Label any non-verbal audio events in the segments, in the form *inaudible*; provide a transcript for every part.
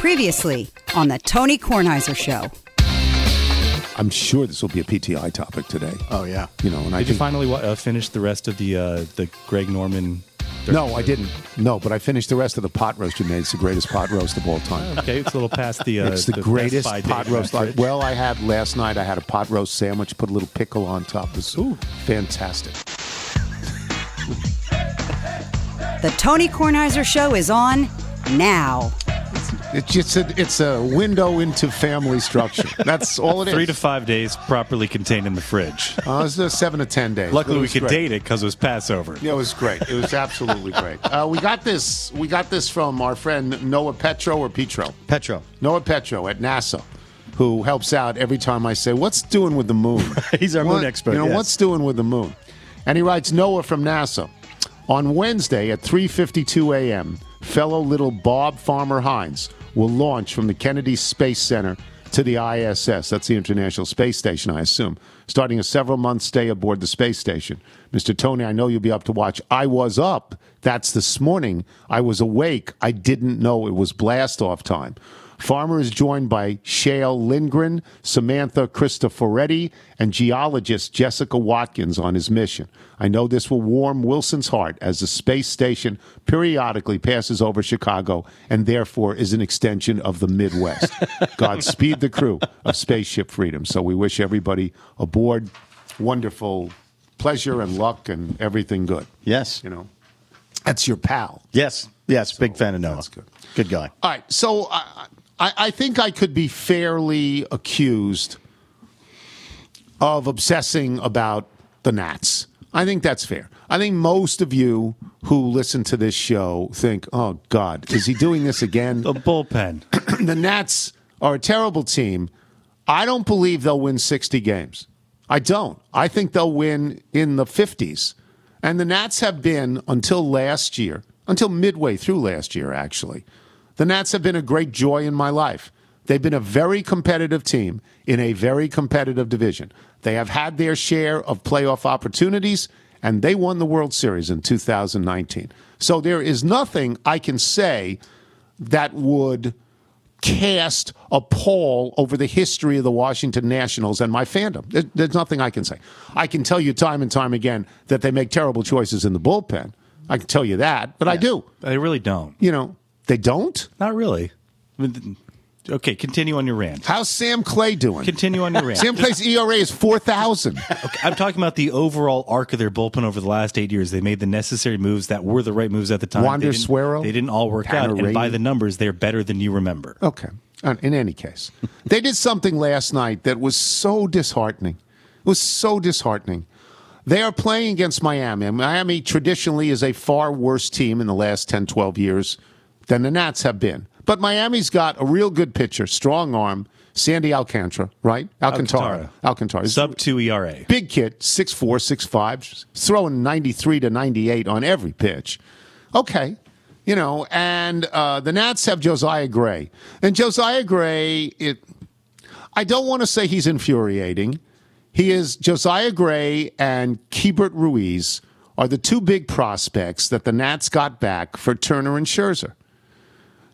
Previously on the Tony Kornheiser Show. I'm sure this will be a PTI topic today. Oh yeah. You know, and I Did you think, finally wa- uh, finish the rest of the uh, the Greg Norman? no, I didn't. No, but I finished the rest of the pot roast you made. It's the greatest pot roast of all time. Okay, it's a little past the. Uh, It's the, Best greatest pot roast. I, well, I had last night. I had a pot roast sandwich. Put a little pickle on top. It was Ooh. fantastic. The Tony Kornheiser Show is on now. It's just a, it's a window into family structure. *laughs* That's all it is. Three to five days properly contained in the fridge. Uh, it's a seven to ten days. Luckily, we could great. date it because it was Passover. Yeah, it was great. It was absolutely great. Uh, we got this. We got this from our friend Noah Petro or Petro. Petro. Noah Petro at NASA, who helps out every time I say, "What's doing with the moon?" *laughs* He's our moon expert, You know yes. what's doing with the moon? And he writes, Noah from NASA, on Wednesday at 3:52 a.m., fellow little Bob Farmer Hines will launch from the Kennedy Space Center to the ISS. That's the International Space Station, I assume. Starting a several month stay aboard the space station. Mr. Tony, I know you'll be up to watch. I was up. That's this morning. I was awake. I didn't know it was blast off time. Farmer is joined by Kjell Lindgren, Samantha Cristoforetti, and geologist Jessica Watkins on his mission. I know this will warm Wilson's heart as the space station periodically passes over Chicago and therefore is an extension of the Midwest. *laughs* Godspeed the crew of Spaceship Freedom. So we wish everybody aboard wonderful pleasure and luck and everything good. Yes. You know, that's your pal. Yes. Yes. Big fan of Noah. that's good. Good guy. All right, so I, I, I think I could be fairly accused of obsessing about the Nats. I think that's fair. I think most of you who listen to this show think, "Oh God, is he doing this again?" *laughs* The bullpen. *clears throat* the Nats are a terrible team. I don't believe they'll win 60 games. I don't. I think they'll win in the 50s. And the Nats have been, until last year, until midway through last year, actually, the Nats have been a great joy in my life. They've been a very competitive team in a very competitive division. They have had their share of playoff opportunities, and they won the World Series in 2019. So there is nothing I can say that would cast a pall over the history of the Washington Nationals and my fandom. There's nothing I can say. I can tell you time and time again that they make terrible choices in the bullpen. I can tell you that, but I do. They really don't. You know, they don't. Not really. I mean, Okay, continue on your rant. How's Sam Clay doing? Continue on your rant. Sam Clay's ERA is four thousand. Okay, I'm talking about the overall arc of their bullpen over the last eight years. They made the necessary moves that were the right moves at the time. Wander they didn't, Suero, They didn't all work Tanner out, and by the numbers, they're better than you remember. Okay. Uh, In any case, they did something last night that was so disheartening. It was so disheartening. They are playing against Miami. and Miami traditionally is a far worse team in the last 10, 12 years than the Nats have been. But Miami's got a real good pitcher, strong arm, Sandy Alcantara, right? Alcantara. Alcantara. Sub two E ERA. Big kid, 6'4, 6'5, throwing 93 to 98 on every pitch. Okay. You know, and uh, the Nats have Josiah Gray. And Josiah Gray, it, I don't want to say he's infuriating. He is Josiah Gray and Keibert Ruiz are the two big prospects that the Nats got back for Turner and Scherzer.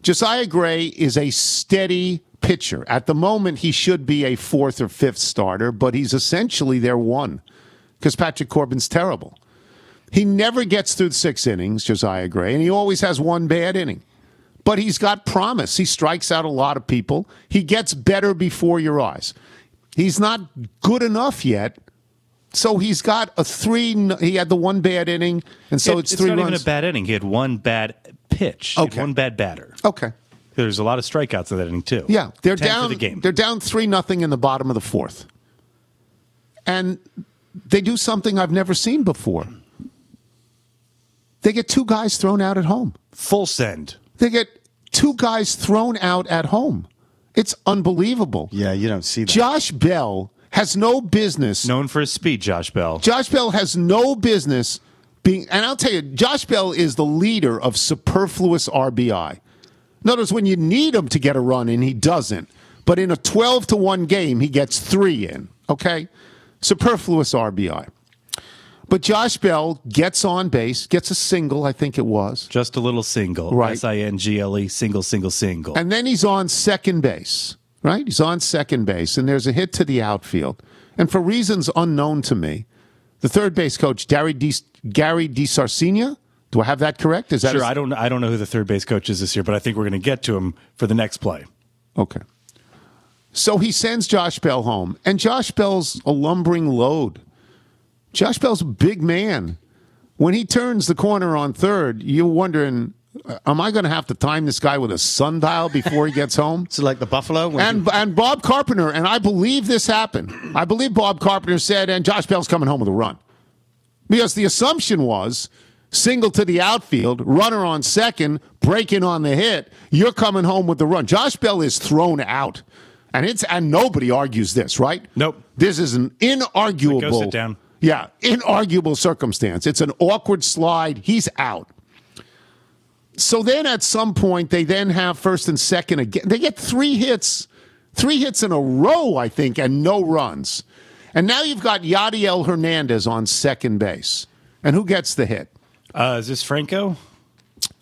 Josiah Gray is a steady pitcher. At the moment, he should be a fourth or fifth starter, but he's essentially their one because Patrick Corbin's terrible. He never gets through six innings, Josiah Gray, and he always has one bad inning. But he's got promise. He strikes out a lot of people. He gets better before your eyes. He's not good enough yet. So he's got a three. He had the one bad inning, and so It- it's it's three not runs. even a bad inning. He had one bad pitch. He had Okay. one bad batter. okay. There's a lot of strikeouts in that inning too. Yeah, they're 10 down. the game. They're down three nothing in the bottom of the fourth, and they do something I've never seen before. They get two guys thrown out at home. Full send. They get two guys thrown out at home. It's unbelievable. Yeah, you don't see that. Josh Bell has no business. Known for his speed, Josh Bell. Josh Bell has no business being, and I'll tell you, Josh Bell is the leader of superfluous RBI. Notice when you need him to get a run in, he doesn't. But in a 12 to 1 game, he gets three in. Okay? Superfluous RBI. But Josh Bell gets on base, gets a single, I think it was. Just a little single. Right. S I N G L E, single, single, single. And then he's on second base, right? He's on second base, and there's a hit to the outfield. And for reasons unknown to me, the third base coach, Gary Di, Gary do I have that correct? Is that Sure, his- I don't I don't know who the third base coach is this year, but I think we're going to get to him for the next play. Okay. So he sends Josh Bell home, and Josh Bell's a lumbering load. Josh Bell's a big man. When he turns the corner on third, you're wondering, am I going to have to time this guy with a sundial before he gets *laughs* home? So like the Buffalo. when And and Bob Carpenter, and I believe this happened. I believe Bob Carpenter said, and Josh Bell's coming home with a run. Because the assumption was single to the outfield, runner on second, breaking on the hit, you're coming home with the run. Josh Bell is thrown out. And it's and nobody argues this, right? Nope. This is an inarguable Go sit down. Yeah, inarguable circumstance. It's an awkward slide. He's out. So then at some point they then have first and second again. They get three hits, three hits in a row, I think, and no runs. And now you've got Yadiel Hernandez on second base. And who gets the hit? Uh, is this Franco?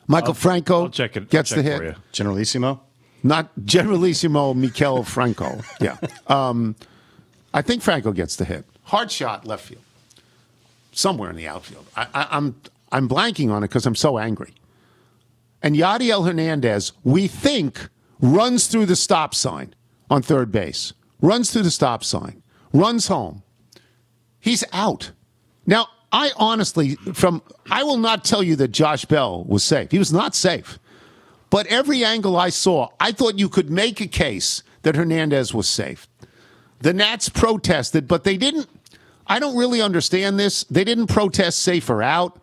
Michael Franco I'll check it. I'll gets check the for hit. you. Generalissimo. Not Generalissimo Maikel Franco. Yeah. Um, I think Franco gets the hit. Hard shot left field. Somewhere in the outfield. I, I, I'm I'm blanking on it because I'm so angry. And Yadiel Hernandez, we think, runs through the stop sign on third base. Runs through the stop sign. Runs home. He's out. Now, I honestly, from I will not tell you that Josh Bell was safe. He was not safe. But every angle I saw, I thought you could make a case that Hernandez was safe. The Nats protested, but they didn't. I don't really understand this. They didn't protest safer out.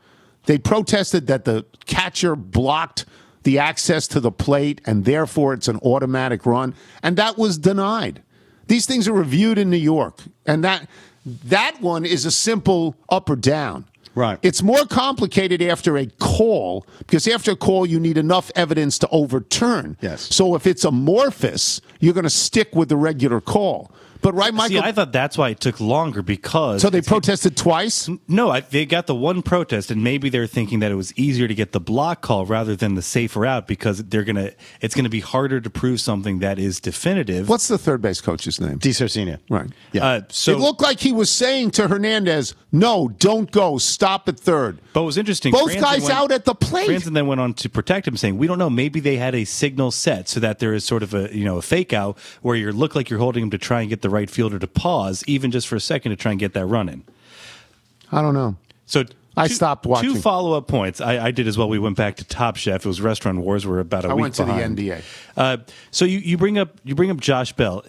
They protested that the catcher blocked the access to the plate and therefore it's an automatic run. And that was denied. These things are reviewed in New York. And that that one is a simple up or down. Right. It's more complicated after a call because after a call, you need enough evidence to overturn. Yes. So if it's amorphous, you're going to stick with the regular call. But right, Michael. See, I thought that's why it took longer because so they protested twice. No, I, they got the one protest, and maybe they're thinking that it was easier to get the block call rather than the safer out because they're gonna. It's gonna be harder to prove something that is definitive. What's the third base coach's name? DiSarcina. Right. Yeah. Uh, so, it looked like he was saying to Hernandez, "No, don't go. Stop at third. but it was interesting. Both Franzen guys went- out at the plate. Franzen then went on to protect him, saying, "We don't know. Maybe they had a signal set so that there is sort of a you know a fake out where you look like you're holding him to try and get the right fielder to pause, even just for a second to try and get that run in." I don't know. So I two- stopped watching. Two follow up points. I, I did as well. We went back to Top Chef. It was Restaurant Wars. We're about a I week I went to behind. the NBA. Uh, so you, you bring up you bring up Josh Bell.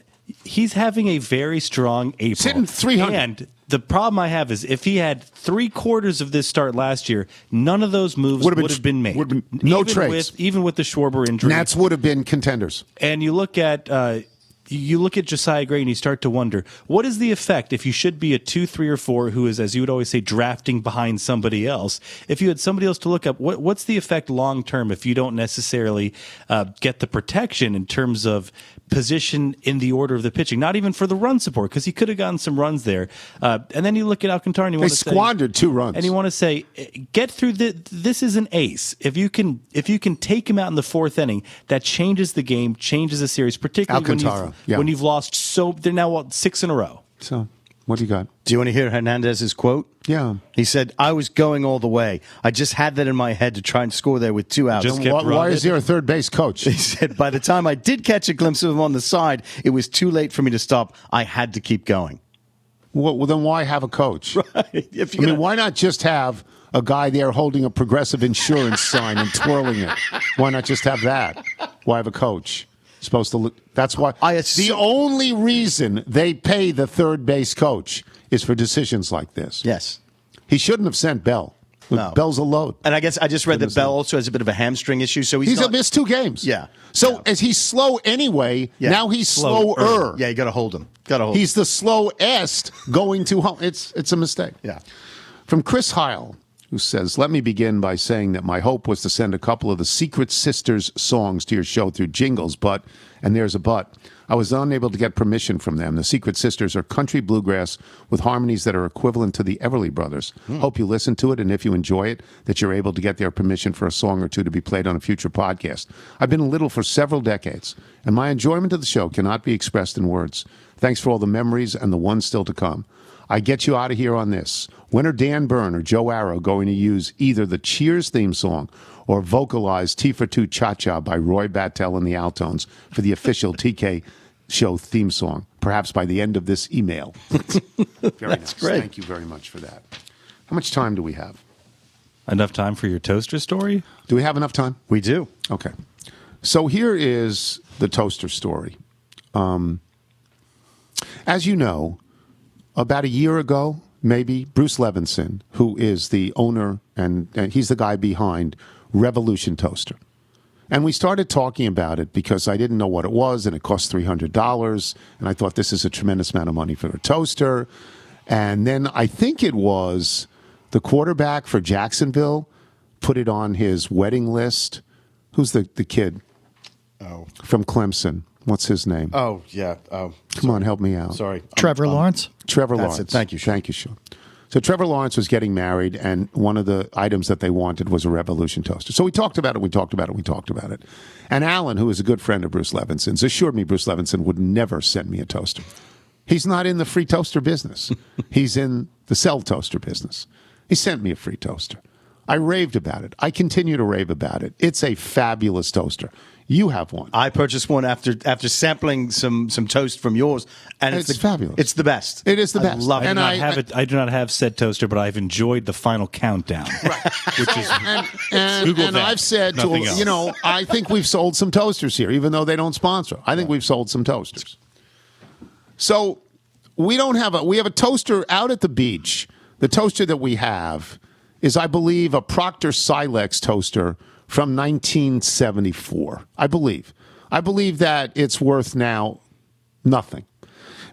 He's having a very strong April. Sitting 300. And the problem I have is if he had three quarters of this start last year, none of those moves would been- have been made. would've been- no even trades. With, even with the Schwarber injury. Nats would have been contenders. And you look at uh, you look at Josiah Gray and you start to wonder what is the effect if you should be a two, three, or four who is, as you would always say, drafting behind somebody else. If you had somebody else to look up, what, what's the effect long term if you don't necessarily uh, get the protection in terms of position in the order of the pitching? Not even for the run support because he could have gotten some runs there. Uh, and then you look at Alcantara and you want to say, squandered two runs. and you want to say, eh, get through the. This is an ace. If you can, if you can take him out in the fourth inning, that changes the game, changes the series. Particularly when Alcantara, you've, yeah. when you've lost so. They're now what, six in a row. So, what do you got? Do you want to hear Hernandez's quote? Yeah. He said, I was going all the way. I just had that in my head to try and score there with two outs. Just Why, kept why is there a third base coach? *laughs* he said, by the time I did catch a glimpse of him on the side, it was too late for me to stop. I had to keep going. well, well, then why have a coach? *laughs* if I mean, why not just have a guy there holding a progressive insurance sign and twirling it? Why not just have that? Why have a coach? Supposed to look. That's why. I assume, the only reason they pay the third base coach is for decisions like this. Yes. He shouldn't have sent Bell. No. Bell's a load. And I guess I just read that Bell also has a bit of a hamstring issue, so he's, He's not, missed two games. Yeah. So Yeah. as he's slow anyway, Yeah. now he's Slower. slower. Yeah, you got to hold him. Got to hold. He's the slowest going to home. It's it's a mistake. Yeah. From Chris Heil, who says, Let me begin by saying that my hope was to send a couple of the Secret Sisters songs to your show through jingles, but, and there's a but, I was unable to get permission from them. The Secret Sisters are country bluegrass with harmonies that are equivalent to the Everly Brothers. Hmm. Hope you listen to it, and if you enjoy it, that you're able to get their permission for a song or two to be played on a future podcast. I've been a little for several decades, and my enjoyment of the show cannot be expressed in words. Thanks for all the memories and the ones still to come. I get you out of here on this. When are Dan Byrne or Joe Arrow going to use either the Cheers theme song or vocalize T for Two Cha Cha by Roy Battel and the Altones for the official *laughs* TK show theme song? Perhaps by the end of this email. *laughs* very nice. great. Thank you very much for that. How much time do we have? Enough time for your toaster story? Do we have enough time? We do. Okay. So here is the toaster story. Um, as you know, about a year ago, maybe, Bruce Levinson, who is the owner and, and he's the guy behind Revolution Toaster. And we started talking about it because I didn't know what it was and it cost $300. And I thought this is a tremendous amount of money for a toaster. And then I think it was the quarterback for Jacksonville put it on his wedding list. Who's the, the kid Oh. from Clemson? What's his name? Oh yeah. Oh, Come on, help me out. sorry. Trevor Lawrence. Trevor That's Lawrence. it. Thank you, Sean. Thank you, Sean. So Trevor Lawrence was getting married, and one of the items that they wanted was a Revolution toaster. So we talked about it. We talked about it. We talked about it. And Alan, who is a good friend of Bruce Levinson's, assured me Bruce Levinson would never send me a toaster. He's not in the free toaster business. *laughs* He's in the sell toaster business. He sent me a free toaster. I raved about it. I continue to rave about it. It's a fabulous toaster. You have one. I purchased one after after sampling some some toast from yours, and it's, It's the, fabulous. It's the best. It is the I best. love I do it. And not I- have it. I do not have said toaster, but I've enjoyed the final countdown, *laughs* which is and, and, Google and that. I've said to Nothing you know I think we've sold some toasters here, even though they don't sponsor. I think we've sold some toasters. So we don't have a we have a toaster out at the beach. The toaster that we have is, I believe, a Proctor Silex toaster from 1974. I believe. I believe that it's worth now nothing.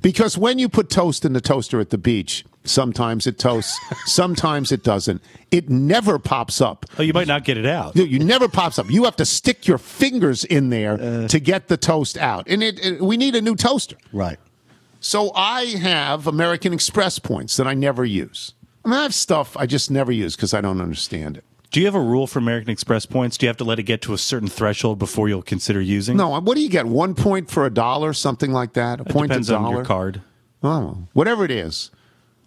Because when you put toast in the toaster at the beach, sometimes it toasts, *laughs* sometimes it doesn't. It never pops up. oh, you might not get it out. You, you never pops up. You have to stick your fingers in there uh. to get the toast out. And it, it, we need a new toaster. right. So I have American Express points that I never use. I mean, I have stuff I just never use because I don't understand it. Do you have a rule for American Express points? Do you have to let it get to a certain threshold before you'll consider using? No, what do you get? One point for a dollar, something like that? A it point depends a on dollar? your card. Oh, whatever it is.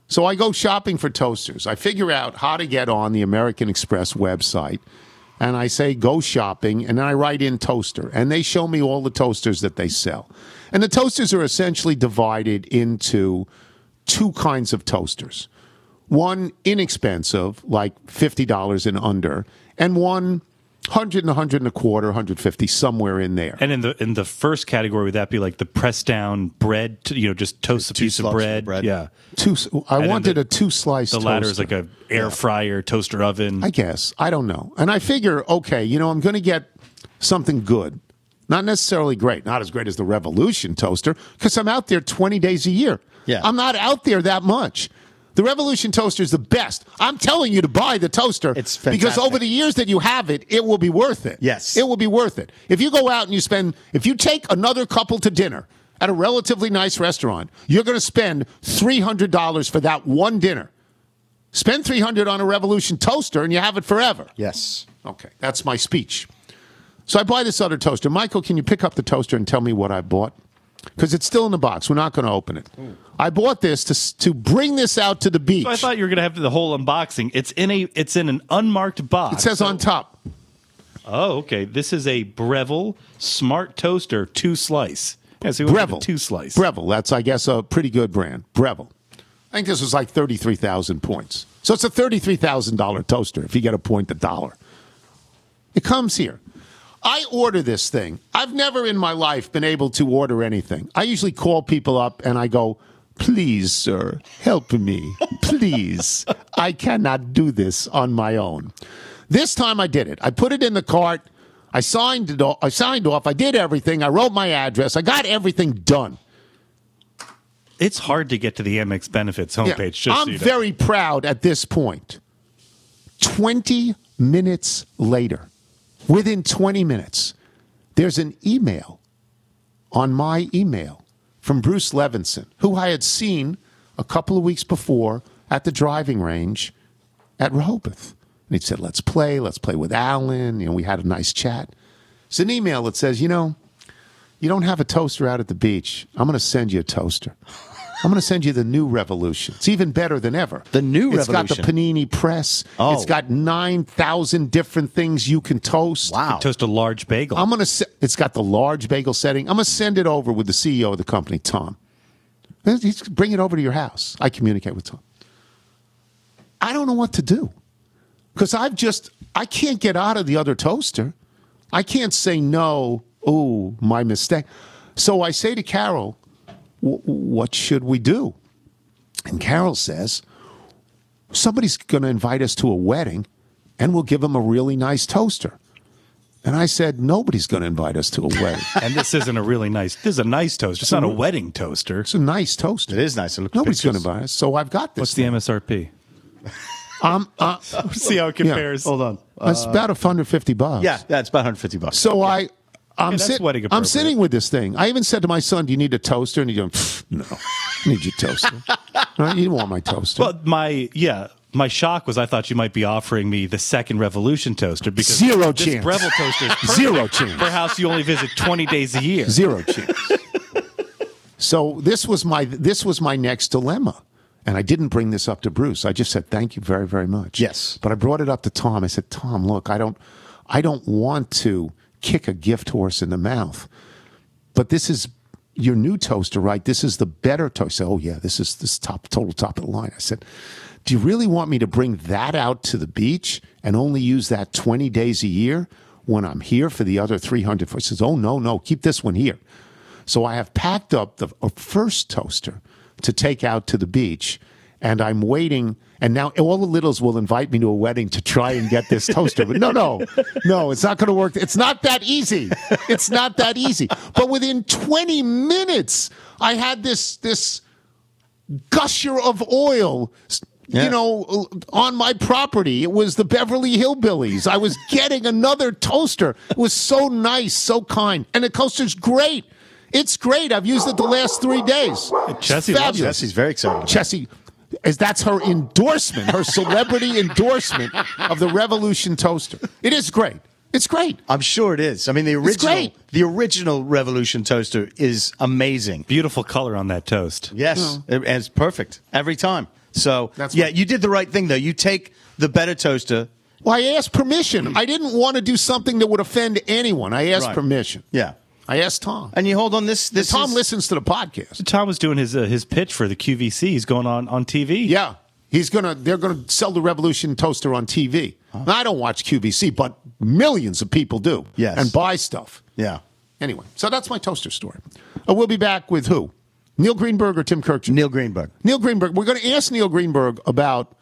So I go shopping for toasters. I figure out how to get on the American Express website. And I say, go shopping. And then I write in toaster. And they show me all the toasters that they sell. And the toasters are essentially divided into two kinds of toasters one inexpensive, like $50 and under, and one 100 and 100 and a quarter, 150, somewhere in there. And in the in the first category, would that be like the press down bread? To, you know, just toast a two piece of slabs of bread. bread. Yeah. Two, I then wanted the- a two slice toaster. The latter is like a air fryer, toaster oven. I guess. I don't know. And I figure, okay, you know, I'm going to get something good. Not necessarily great, not as great as the Revolution toaster, because I'm out there 20 days a year. Yeah. I'm not out there that much. The Revolution toaster is the best. I'm telling you to buy the toaster It's because over the years that you have it, it will be worth it. Yes. It will be worth it. If you go out and you spend, if you take another couple to dinner at a relatively nice restaurant, you're going to spend $300 for that one dinner. Spend 300 on a Revolution toaster and you have it forever. Yes. Okay, that's my speech. So I buy this other toaster. Michael, can you pick up the toaster and tell me what I bought? Because it's still in the box. We're not going to open it. I bought this to to bring this out to the beach. So I thought you were going to have the whole unboxing. It's in a it's in an unmarked box. it says on top. Oh, okay. This is a Breville Smart Toaster two slice. Yeah, so you went with Breville. two slice. Breville. That's, I guess, a pretty good brand. Breville. I think this was like 33,000 points. So it's a $33,000 toaster if you get a point a dollar. It comes here. I order this thing. I've never in my life been able to order anything. I usually call people up and I go, Please, sir, help me. Please. I cannot do this on my own. This time I did it. I put it in the cart. I signed it off. I signed off. I did everything. I wrote my address. I got everything done. It's hard to get to the Amex benefits Yeah. homepage. Just I'm so you know. very proud at this point. 20 minutes later, within 20 minutes, there's an email on my email from Bruce Levinson, who I had seen a couple of weeks before at the driving range at Rehoboth. And he said, Let's play, let's play with Alan. You know, we had a nice chat. It's an email that says, You know, you don't have a toaster out at the beach. I'm going to send you a toaster. I'm going to send you the new Revolution. It's even better than ever. The new revolution. It's got the panini press. Oh. It's got 9,000 different things you can toast. Wow. Toast a large bagel. I'm gonna. Se- it's got the large bagel setting. I'm gonna send it over with the CEO of the company, Tom. He's bring it over to your house. I communicate with Tom. I don't know what to do because I've just I can't get out of the other toaster. I can't say no. Oh, my mistake. So I say to Carol, "W- "What should we do?" And Carol says, "Somebody's going to invite us to a wedding, and we'll give them a really nice toaster." And I said, nobody's going to invite us to a wedding. *laughs* and this isn't a really nice. This is a nice toaster. It's not a wedding toaster. It's a nice toaster. It is nice. It looks Nobody's going to buy us. So I've got this. What's the MSRP? *laughs* Um, uh, *laughs* See how it compares. Hold on. it's about a hundred fifty bucks. Yeah, yeah, it's about 150 bucks. So I, I'm, sit- I'm sitting with this thing. I even said to my son, "Do you need a toaster?" And he goes, "No, I need your toaster. *laughs* Right? You don't want my toaster." Well, my yeah, my shock was I thought you might be offering me the second Revolution toaster because Zero this chance. Breville toaster is perfect Zero chance. for a house you only visit twenty days a year. Zero chance. so this was my this was my next dilemma. And I didn't bring this up to Bruce. I just said thank you very very much. Yes. But I brought it up to Tom. I said, "Tom, look, I don't I don't want to kick a gift horse in the mouth. But this is your new toaster, right? This is the better toaster. Oh yeah, this is this top total top of the line. I said, "Do you really want me to bring that out to the beach and only use that 20 days a year when I'm here for the other 300?" He says, "Oh no, no, keep this one here." So I have packed up the first toaster to take out to the beach, and I'm waiting. And now all the littles will invite me to a wedding to try and get this toaster. But no, no, no, it's not going to work. It's not that easy. It's not that easy. But within 20 minutes, I had this this gusher of oil. Yeah. You know, on my property, it was the Beverly Hillbillies. I was getting another toaster. It was so nice, so kind, and the toaster's great. It's great. I've used it the last three days. It's Chessie loves fabulous. Jessie's very excited. Chessie, as that's her endorsement, her celebrity *laughs* endorsement of the Revolution toaster. It is great. It's great. I'm sure it is. I mean, the original, great. the original Revolution toaster is amazing. Beautiful color on that toast. Yes, oh. it- and it's perfect every time. So, That's yeah, what- you did the right thing though. You take the better toaster. Well, I asked permission. I didn't want to do something that would offend anyone. I asked Right. permission. Yeah, I asked Tom. and you hold on this. This Tom is, listens to the podcast. Tom was doing his uh, his pitch for the QVC. He's going on on TV. Yeah. He's gonna they're gonna sell the Revolution toaster on TV. Now, I don't watch QVC, but millions of people do. Yes. And buy stuff. Yeah, Anyway, so that's my toaster story. Uh, we'll be back with who? Neil Greenberg or Tim Kirk? Neil Greenberg. Neil Greenberg. We're going to ask Neil Greenberg about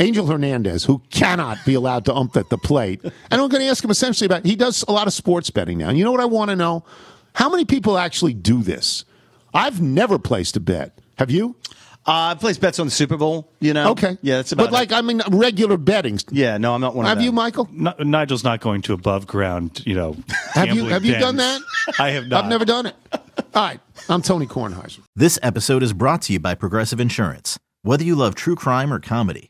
Angel Hernandez, who cannot be allowed to ump at the plate. And I'm going to ask him essentially about he does a lot of sports betting now. And you know what I want to know? How many people actually do this? I've never placed a bet. Have you? Uh, I placed bets on the Super Bowl. You know. Okay. Yeah, that's about. But like, it. I mean, regular betting. yeah, no, I'm not one. Have of you. Michael? N- Nigel's not going to above ground. You know. Have you gambling have you done that? *laughs* I have not. I've never done it. All right. I'm Tony Kornheiser. This episode is brought to you by Progressive Insurance. Whether you love true crime or comedy,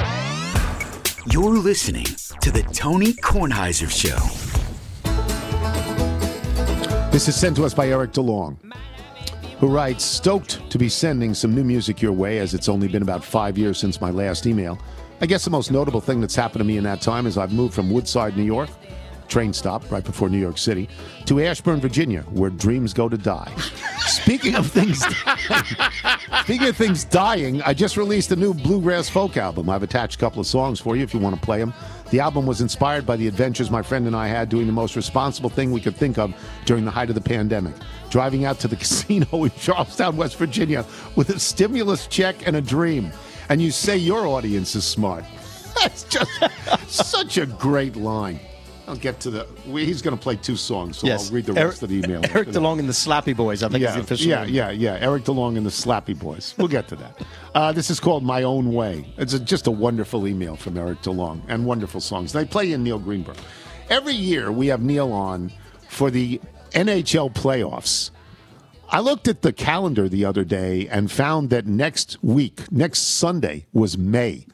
You're listening to the Tony Kornheiser Show. This is sent to us by Eric DeLong, who writes Stoked to be sending some new music your way, as it's only been about five years since my last email. I guess the most notable thing that's happened to me in that time is I've moved from Woodside, New York, train stop right before New York City, to Ashburn, Virginia, where dreams go to die. *laughs* Speaking of things dying, *laughs* speaking of things dying, I just released a new bluegrass folk album. I've attached a couple of songs for you if you want to play them. The album was inspired by the adventures my friend and I had doing the most responsible thing we could think of during the height of the pandemic driving out to the *laughs* casino in Charles Town, West Virginia with a stimulus check and a dream. And you say your audience is smart. That's just such a great line. I'll get to the. He's going to play two songs, so yes. I'll read the Eric, rest of the email. *laughs* Eric DeLong and the Slappy Boys, I think is Yeah, the official yeah, name. yeah, yeah. Eric DeLong and the Slappy Boys. We'll get to that. Uh, this is called My Own Way. It's a, just a wonderful email from Eric DeLong and wonderful songs. They play in Neil Greenberg. Every year we have Neil on for the NHL playoffs. I looked at the calendar the other day and found that next week, next Sunday, was May.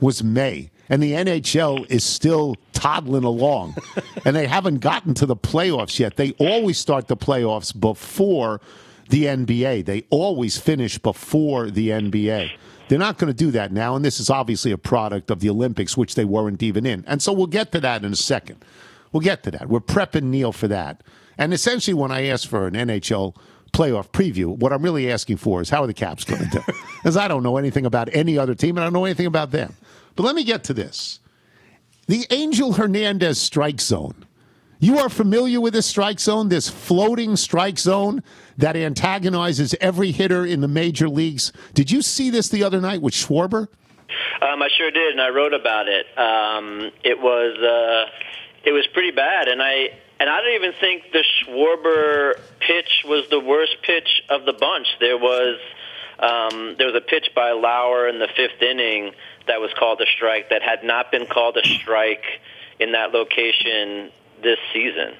Was May. And the NHL is still toddling along. *laughs* and they haven't gotten to the playoffs yet. They always start the playoffs before the NBA. They always finish before the NBA. They're not going to do that now. And this is obviously a product of the Olympics, which they weren't even in. And so we'll get to that in a second. We'll get to that. We're prepping Neil for that. And essentially, when I ask for an NHL playoff preview, what I'm really asking for is how are the Caps going to do? *laughs* Because I don't know anything about any other team, and I don't know anything about them. But let me get to this the Angel Hernandez strike zone. You are familiar with this strike zone, this floating strike zone that antagonizes every hitter in the major leagues. Did you see this the other night with Schwarber? Um, I sure did, and I wrote about it. Um, it was uh, it was pretty bad, and I and I don't even think the Schwarber pitch was the worst pitch of the bunch. There was um, there was a pitch by Lauer in the fifth inning that was called a strike that had not been called a strike in that location this season.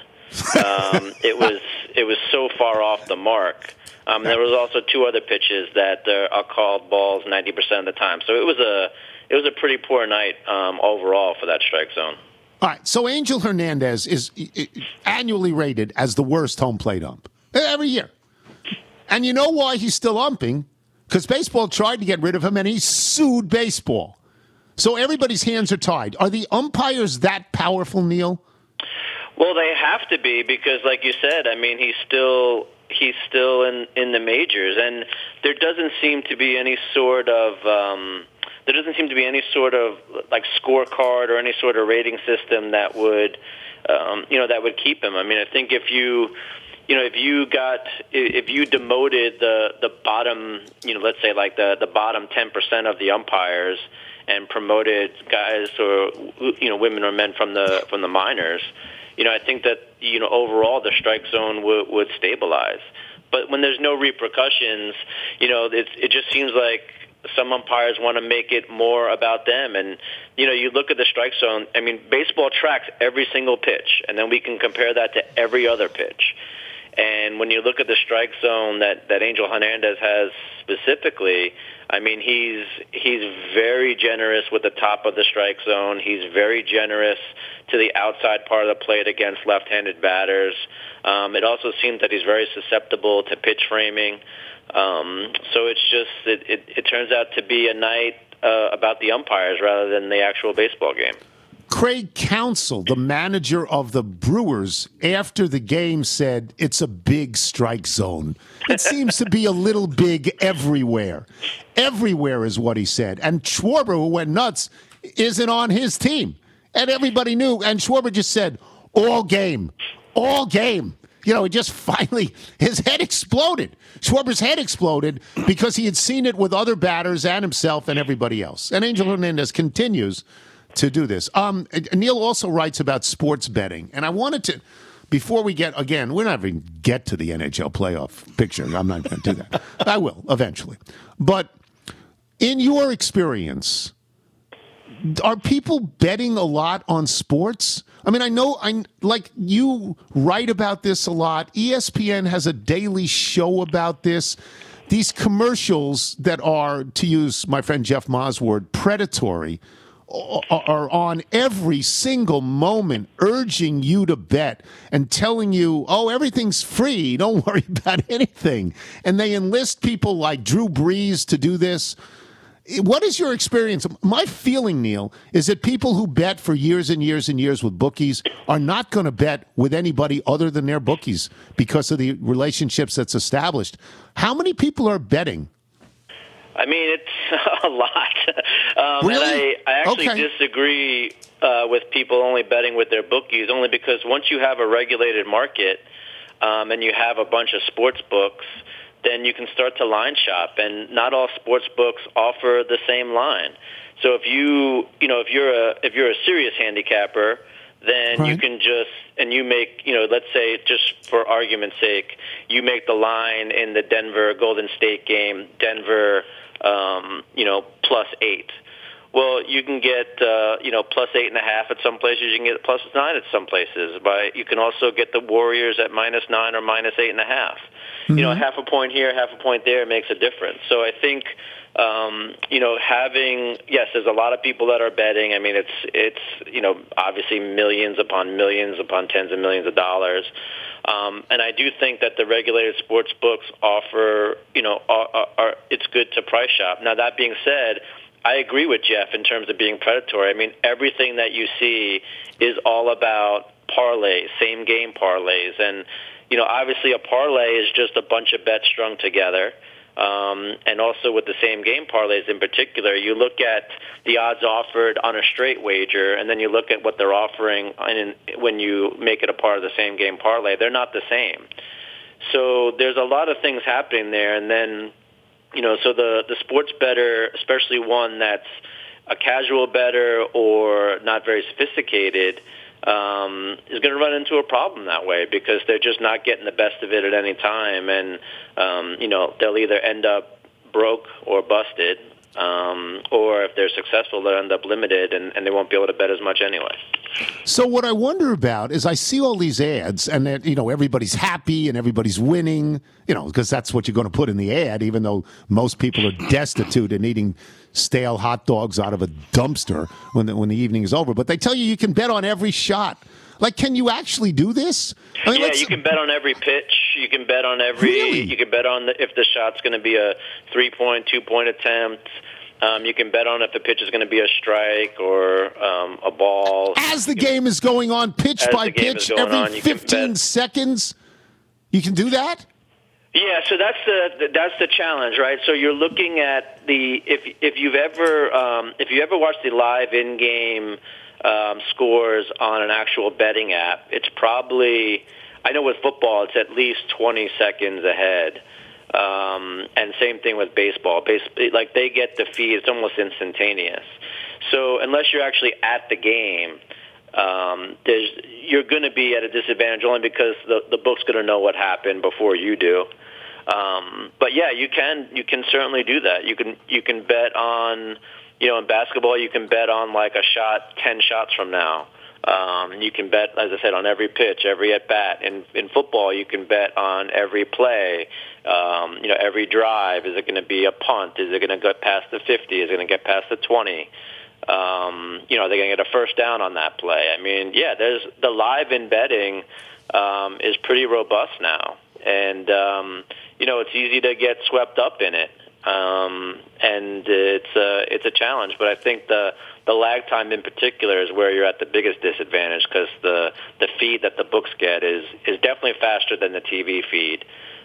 Um, *laughs* it was it was so far off the mark. Um, there was also two other pitches that uh, are called balls 90% of the time. So it was a it was a pretty poor night um, overall for that strike zone. All right, so Angel Hernandez is i- i- annually rated as the worst home plate ump every year. And you know why he's still umping? Because baseball tried to get rid of him and he sued baseball. So everybody's hands are tied. Are the umpires that powerful, Neil? Well, they have to be because, like you said, I mean, he's still he's still in in the majors, and there doesn't seem to be any sort of um, there doesn't seem to be any sort of like scorecard or any sort of rating system that would um, you know that would keep him. I mean, I think if you you know if you got if you demoted the the bottom you know let's say like the the bottom ten percent of the umpires and promoted guys or you know women or men from the from the minors you know, I think that you know overall the strike zone would would stabilize. But when there's no repercussions, you know, it it just seems like some umpires want to make it more about them. And you know, you look at the strike zone. I mean, baseball tracks every single pitch, and then we can compare that to every other pitch. And when you look at the strike zone that that Angel Hernandez has specifically, I mean, he's he's very generous with the top of the strike zone. He's very generous to the outside part of the plate against left-handed batters. Um, it also seems that he's very susceptible to pitch framing. Um, so it's just it, it, it turns out to be a night uh, about the umpires rather than the actual baseball game. Craig Counsell, the manager of the Brewers, after the game said it's a big strike zone. It seems to be a little big everywhere. Everywhere is what he said. And Schwarber, who went nuts, isn't on his team. And everybody knew. And Schwarber just said, all game, all game. You know, he just finally, his head exploded. Schwarber's head exploded because he had seen it with other batters and himself and everybody else. And Angel Hernandez continues to do this. Um, Neil also writes about sports betting, and I wanted to, before we get again, we're not even get to the NHL playoff picture. I'm not going to do that. I will eventually, but in your experience, are people betting a lot on sports? I mean, I know I like you write about this a lot. ESPN has a daily show about this. These commercials that are, to use my friend Jeff Ma's word, predatory, are on every single moment, urging you to bet and telling you, "Oh, everything's free. Don't *laughs* worry about anything." And they enlist people like Drew Brees to do this what is your experience? My feeling, Neil, is that people who bet for years and years and years with bookies are not going to bet with anybody other than their bookies because of the relationships that's established. How many people are betting? I mean, it's *laughs* a lot. Um, Really? And I, I actually Okay. disagree uh, with people only betting with their bookies, only because once you have a regulated market um, and you have a bunch of sports books, then you can start to line shop, and not all sports books offer the same line. So if you, you know, if you're a if you're a serious handicapper, then you can just and you make, you know, let's say just for argument's sake, you make the line in the Denver Golden State game, Denver, um, you know, plus eight. Well, you can get uh, you know plus eight and a half at some places. You can get plus nine at some places. By you can also get the Warriors at minus nine or minus eight and a half. You know, half a point here, half a point there makes a difference. So I think um, you know having yes, there's a lot of people that are betting. I mean, it's it's you know obviously millions upon millions upon tens of millions of dollars. Um, and I do think that the regulated sports books offer, you know, are, are, are, it's good to price shop. Now that being said, I agree with Jeff in terms of being predatory. I mean, everything that you see is all about parlays, same game parlays, and you know, obviously a parlay is just a bunch of bets strung together. Um, and also with the same game parlays in particular, you look at the odds offered on a straight wager, and then you look at what they're offering in, when you make it a part of the same game parlay. They're not the same. So there's a lot of things happening there, and then you know, so the the sports better, especially one that's a casual better or not very sophisticated, um, is going to run into a problem that way because they're just not getting the best of it at any time, and um, you know they'll either end up broke or busted, um, or if they're successful, they'll end up limited and, and they won't be able to bet as much anyway. So what I wonder about is I see all these ads, and that you know everybody's happy and everybody's winning, you know, because that's what you're going to put in the ad, even though most people are destitute and eating stale hot dogs out of a dumpster when the, when the evening is over. But they tell you you can bet on every shot. Like, can you actually do this? I mean, yeah, you can bet on every pitch. You can bet on every. Really? You can bet on the, if the shot's going to be a three-point, two-point attempt. Um, you can bet on if the pitch is going to be a strike or um, a ball. as the game is going on, pitch As by the game is pitch, every on, 15 seconds. You can do that. Yeah, so that's the that's the challenge, right? So you're looking at the if if you've ever um, if you ever watched the live in-game um, scores on an actual betting app, it's probably I know with football it's at least 20 seconds ahead. Um, and same thing with baseball. Base, like they get the feed, it's almost instantaneous. So unless you're actually at the game, um, there's you're going to be at a disadvantage only because the the book's going to know what happened before you do. Um, but yeah, you can you can certainly do that. You can you can bet on you know in basketball you can bet on like a shot ten shots from now. Um, you can bet, as I said, on every pitch, every at bat. In in football, you can bet on every play. Um, you know, every drive. Is it going to be a punt? Is it going to get past the fifty? Is it going to get past the twenty? Um, you know, are they going to get a first down on that play? I mean, yeah, there's the live in betting um, is pretty robust now, and um, you know, it's easy to get swept up in it, um, and it's a it's a challenge. But I think the the lag time in particular is where you're at the biggest disadvantage because the the feed that the books get is is definitely faster than the TV feed.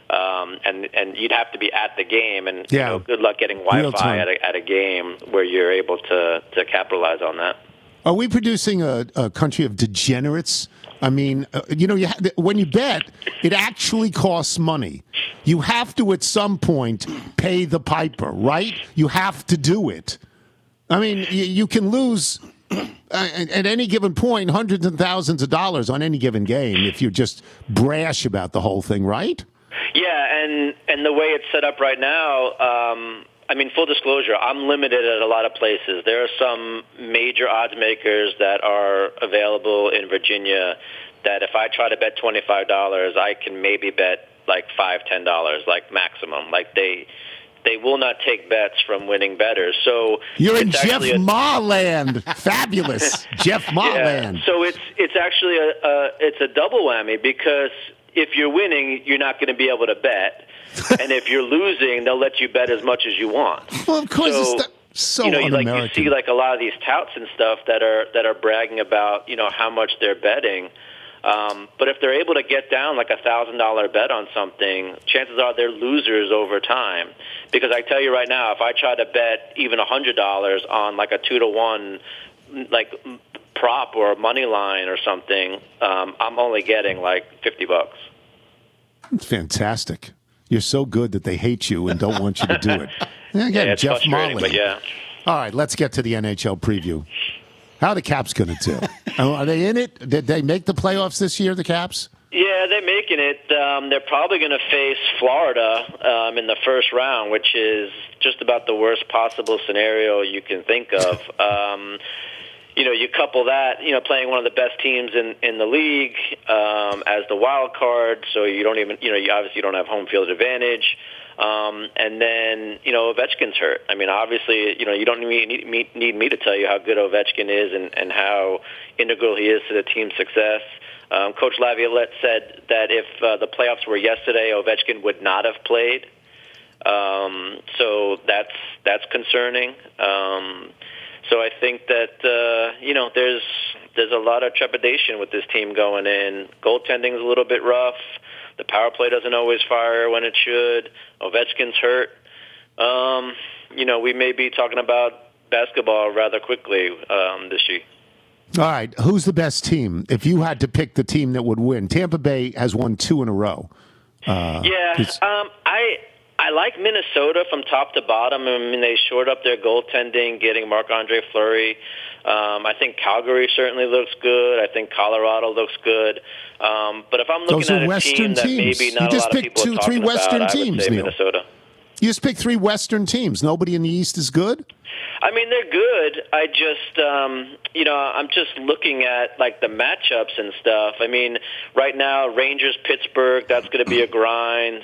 Um, and and you'd have to be at the game, and Yeah. you know, good luck getting Wi-Fi at a, at a game where you're able to to capitalize on that. Are we producing a, a country of degenerates? I mean, uh, you know, you ha- when you bet, it actually costs money. You have to, at some point, pay the piper, right? You have to do it. I mean, you, you can lose uh, at any given point hundreds and thousands of dollars on any given game if you're just brash about the whole thing, right? Yeah, and and the way it's set up right now, um, I mean, full disclosure, I'm limited at a lot of places. There are some major odds makers that are available in Virginia that if I try to bet twenty five dollars, I can maybe bet like five, ten dollars, like maximum. Like they they will not take bets from winning bettors. So You're in Jeff a- Ma land. Fabulous. *laughs* Jeff Ma land. so it's it's actually a, a it's a double whammy because if you're winning, you're not going to be able to bet, *laughs* and if you're losing, they'll let you bet as much as you want. Well, of course, so, it's so you know, you- like you see like a lot of these touts and stuff that are that are bragging about you know how much they're betting. Um, but if they're able to get down like a thousand dollar bet on something, chances are they're losers over time. Because I tell you right now, if I try to bet even a hundred dollars on like a two to one, like prop or a money line or something, um, I'm only getting like fifty bucks. It's fantastic. You're so good that they hate you and don't want you to do it. *laughs* Again, yeah, Jeff Molly. but yeah. All right, let's get to the NHL preview. How are the Caps going to do? *laughs* Oh, are they in it? Did they make the playoffs this year, the Caps? Yeah, they're making it. Um, they're probably going to face Florida um, in the first round, which is just about the worst possible scenario you can think of. *laughs* um, you know, you couple that, you know, playing one of the best teams in in the league um, as the wild card, so you don't even, you know, you obviously don't have home field advantage. Um, and then, you know, Ovechkin's hurt. I mean, obviously, you know, you don't need, need, me, need me to tell you how good Ovechkin is and, and how integral he is to the team's success. Um, Coach Laviolette said that if uh, the playoffs were yesterday, Ovechkin would not have played. Um, so that's that's concerning. Um, so I think that uh, you know there's there's a lot of trepidation with this team going in. Goaltending's a little bit rough. The power play doesn't always fire when it should. Ovechkin's hurt. Um, you know, we may be talking about basketball rather quickly um, this year. All right, who's the best team? If you had to pick the team that would win, Tampa Bay has won two in a row. Uh, Yeah, um, I I like Minnesota from top to bottom. I mean, they shored up their goaltending, getting Marc Andre Fleury. Um, I think Calgary certainly looks good. I think Colorado looks good. Um, but if I'm looking Those at a Western team that teams. maybe You not a just lot of picked people two- are three talking Western about, I would teams, say Neil. Minnesota. you just pick three Western teams. Nobody in the East is good. I mean, they're good. I just, um, you know, I'm just looking at like the matchups and stuff. I mean, right now, Rangers, Pittsburgh, that's going to be a grind.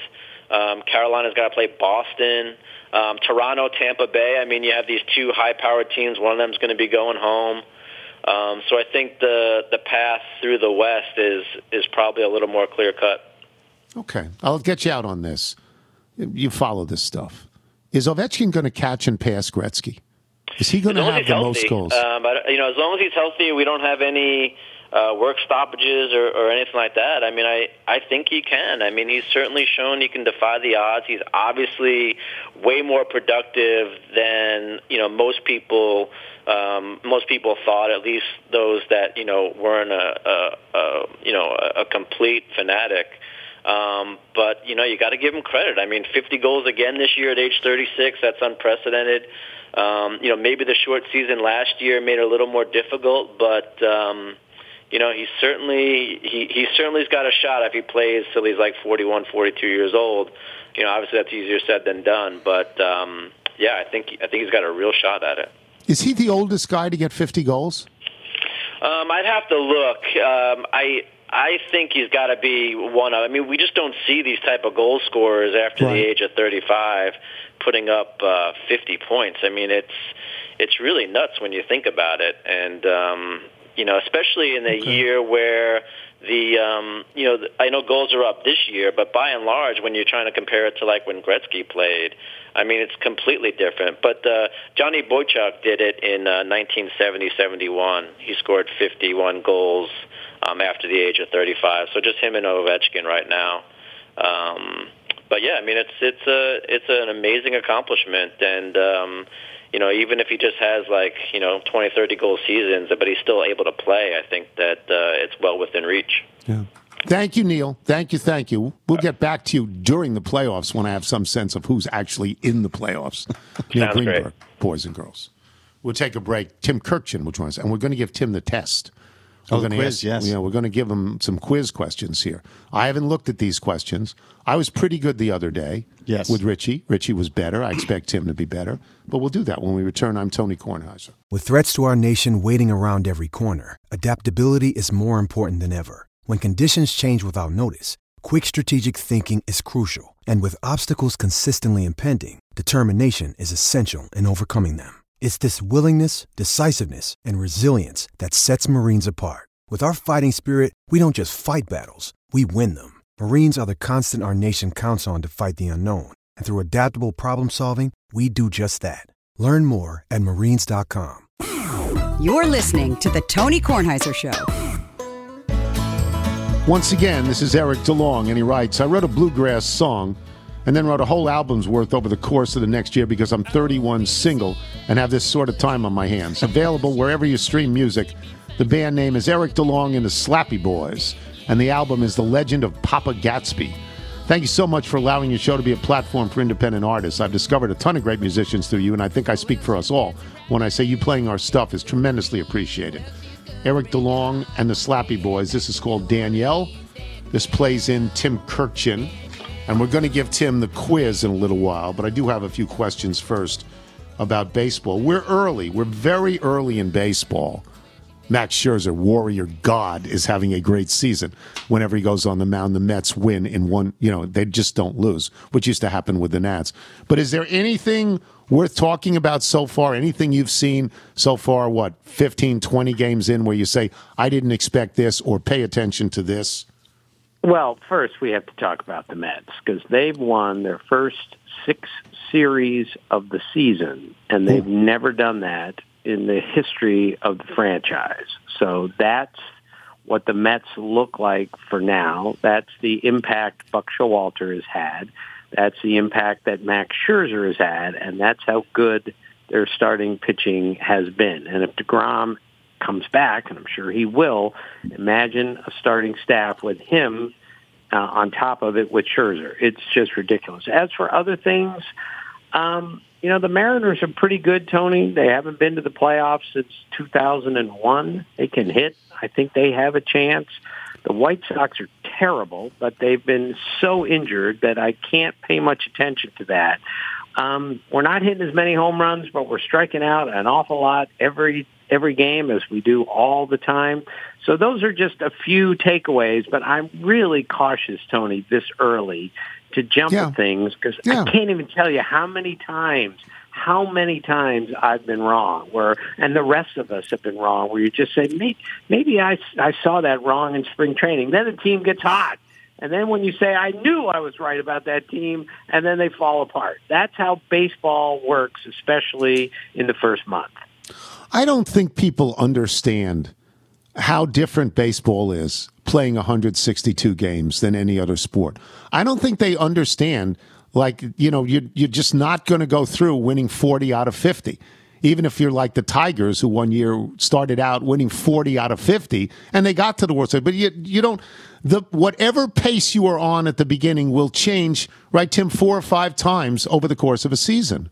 Um, Carolina's got to play Boston. Um, Toronto, Tampa Bay. I mean, you have these two high-powered teams. One of them's going to be going home. Um, so I think the the path through the West is is probably a little more clear cut. Okay, I'll get you out on this. You follow this stuff. Is Ovechkin going to catch and pass Gretzky? Is he going to have the healthy, most goals? Um, but, you know, as long as he's healthy, we don't have any uh, work stoppages or, or anything like that. I mean, I I think he can. I mean, he's certainly shown he can defy the odds. He's obviously way more productive than you know most people. Um, most people thought, at least those that you know weren't a, a, a you know a, a complete fanatic. Um, but you know, you got to give him credit. I mean, 50 goals again this year at age 36. That's unprecedented. Um, you know, maybe the short season last year made it a little more difficult, but um, you know, he certainly he he certainly's got a shot if he plays till he's like 41, 42 years old. You know, obviously that's easier said than done, but um, yeah, I think I think he's got a real shot at it. Is he the oldest guy to get 50 goals? Um, I'd have to look. Um, I I think he's got to be one of. I mean, we just don't see these type of goal scorers after Right. the age of 35 putting up uh, 50 points. I mean, it's it's really nuts when you think about it, and um, you know, especially in a year where the um, you know I know goals are up this year, but by and large, when you're trying to compare it to like when Gretzky played, I mean it's completely different. But uh, Johnny Bucyk did it in uh, 1970-71. He scored 51 goals um, after the age of 35. So just him and Ovechkin right now. Um, but yeah, I mean it's it's a it's an amazing accomplishment, and um, you know even if he just has like you know 20, 30 goal seasons, but he's still able to play, I think that uh, it's well within reach. Yeah. Thank you, Neil. Thank you, thank you. We'll get back to you during the playoffs when I have some sense of who's actually in the playoffs. *laughs* Neil Sounds great. Boys and girls. We'll take a break. Tim Kurkjian, which ones? And we're going to give Tim the test. We're Oh, gonna quiz, yes. Yeah, we're going to give them some quiz questions here. I haven't looked at these questions. I was pretty good the other day. Yes. With Richie. Richie was better. I expect Tim to be better. But we'll do that when we return. I'm Tony Kornheiser. With threats to our nation waiting around every corner, adaptability is more important than ever. When conditions change without notice, quick strategic thinking is crucial. And with obstacles consistently impending, determination is essential in overcoming them. It's this willingness, decisiveness, and resilience that sets Marines apart. With our fighting spirit, we don't just fight battles, we win them. Marines are the constant our nation counts on to fight the unknown. And through adaptable problem solving, we do just that. Learn more at marines.com. You're listening to the Tony Kornheiser Show. Once again, this is Eric DeLong, and he writes I wrote a bluegrass song and then wrote a whole album's worth over the course of the next year because I'm 31 single and have this sort of time on my hands. *laughs* Available wherever you stream music. The band name is Eric DeLong and the Slappy Boys, and the album is The Legend of Papa Gatsby. Thank you so much for allowing your show to be a platform for independent artists. I've discovered a ton of great musicians through you, and I think I speak for us all when I say you playing our stuff is tremendously appreciated. Eric DeLong and the Slappy Boys. This is called Danielle. This plays in Tim Kurkjian. And we're going to give Tim the quiz in a little while, but I do have a few questions first about baseball. We're early. We're very early in baseball. Max Scherzer, Warrior God, is having a great season. Whenever he goes on the mound, the Mets win in one, you know, they just don't lose, which used to happen with the Nats. But is there anything worth talking about so far? Anything you've seen so far, what, 15, 20 games in where you say, I didn't expect this or pay attention to this? Well, first we have to talk about the Mets because they've won their first six series of the season, and they've hmm. never done that in the history of the franchise. So that's what the Mets look like for now. That's the impact Buck Showalter has had. That's the impact that Max Scherzer has had, and that's how good their starting pitching has been. And if DeGrom comes back, and I'm sure he will, imagine a starting staff with him uh, on top of it with Scherzer. It's just ridiculous. As for other things, um, you know, the Mariners are pretty good, Tony. They haven't been to the playoffs since 2001. They can hit. I think they have a chance. The White Sox are terrible, but they've been so injured that I can't pay much attention to that. Um, we're not hitting as many home runs, but we're striking out an awful lot every every game as we do all the time. So those are just a few takeaways, but I'm really cautious, Tony, this early to jump Yeah. at things because Yeah. I can't even tell you how many times how many times I've been wrong where and the rest of us have been wrong where you just say maybe, maybe I I saw that wrong in spring training then the team gets hot and then when you say I knew I was right about that team and then they fall apart that's how baseball works especially in the first month I don't think people understand how different baseball is playing 162 games than any other sport. I don't think they understand like you know you you're just not going to go through winning 40 out of 50. Even if you're like the Tigers, who one year started out winning 40 out of 50, and they got to the World Series, but you you don't the whatever pace you are on at the beginning will change, right, Tim, four or five times over the course of a season.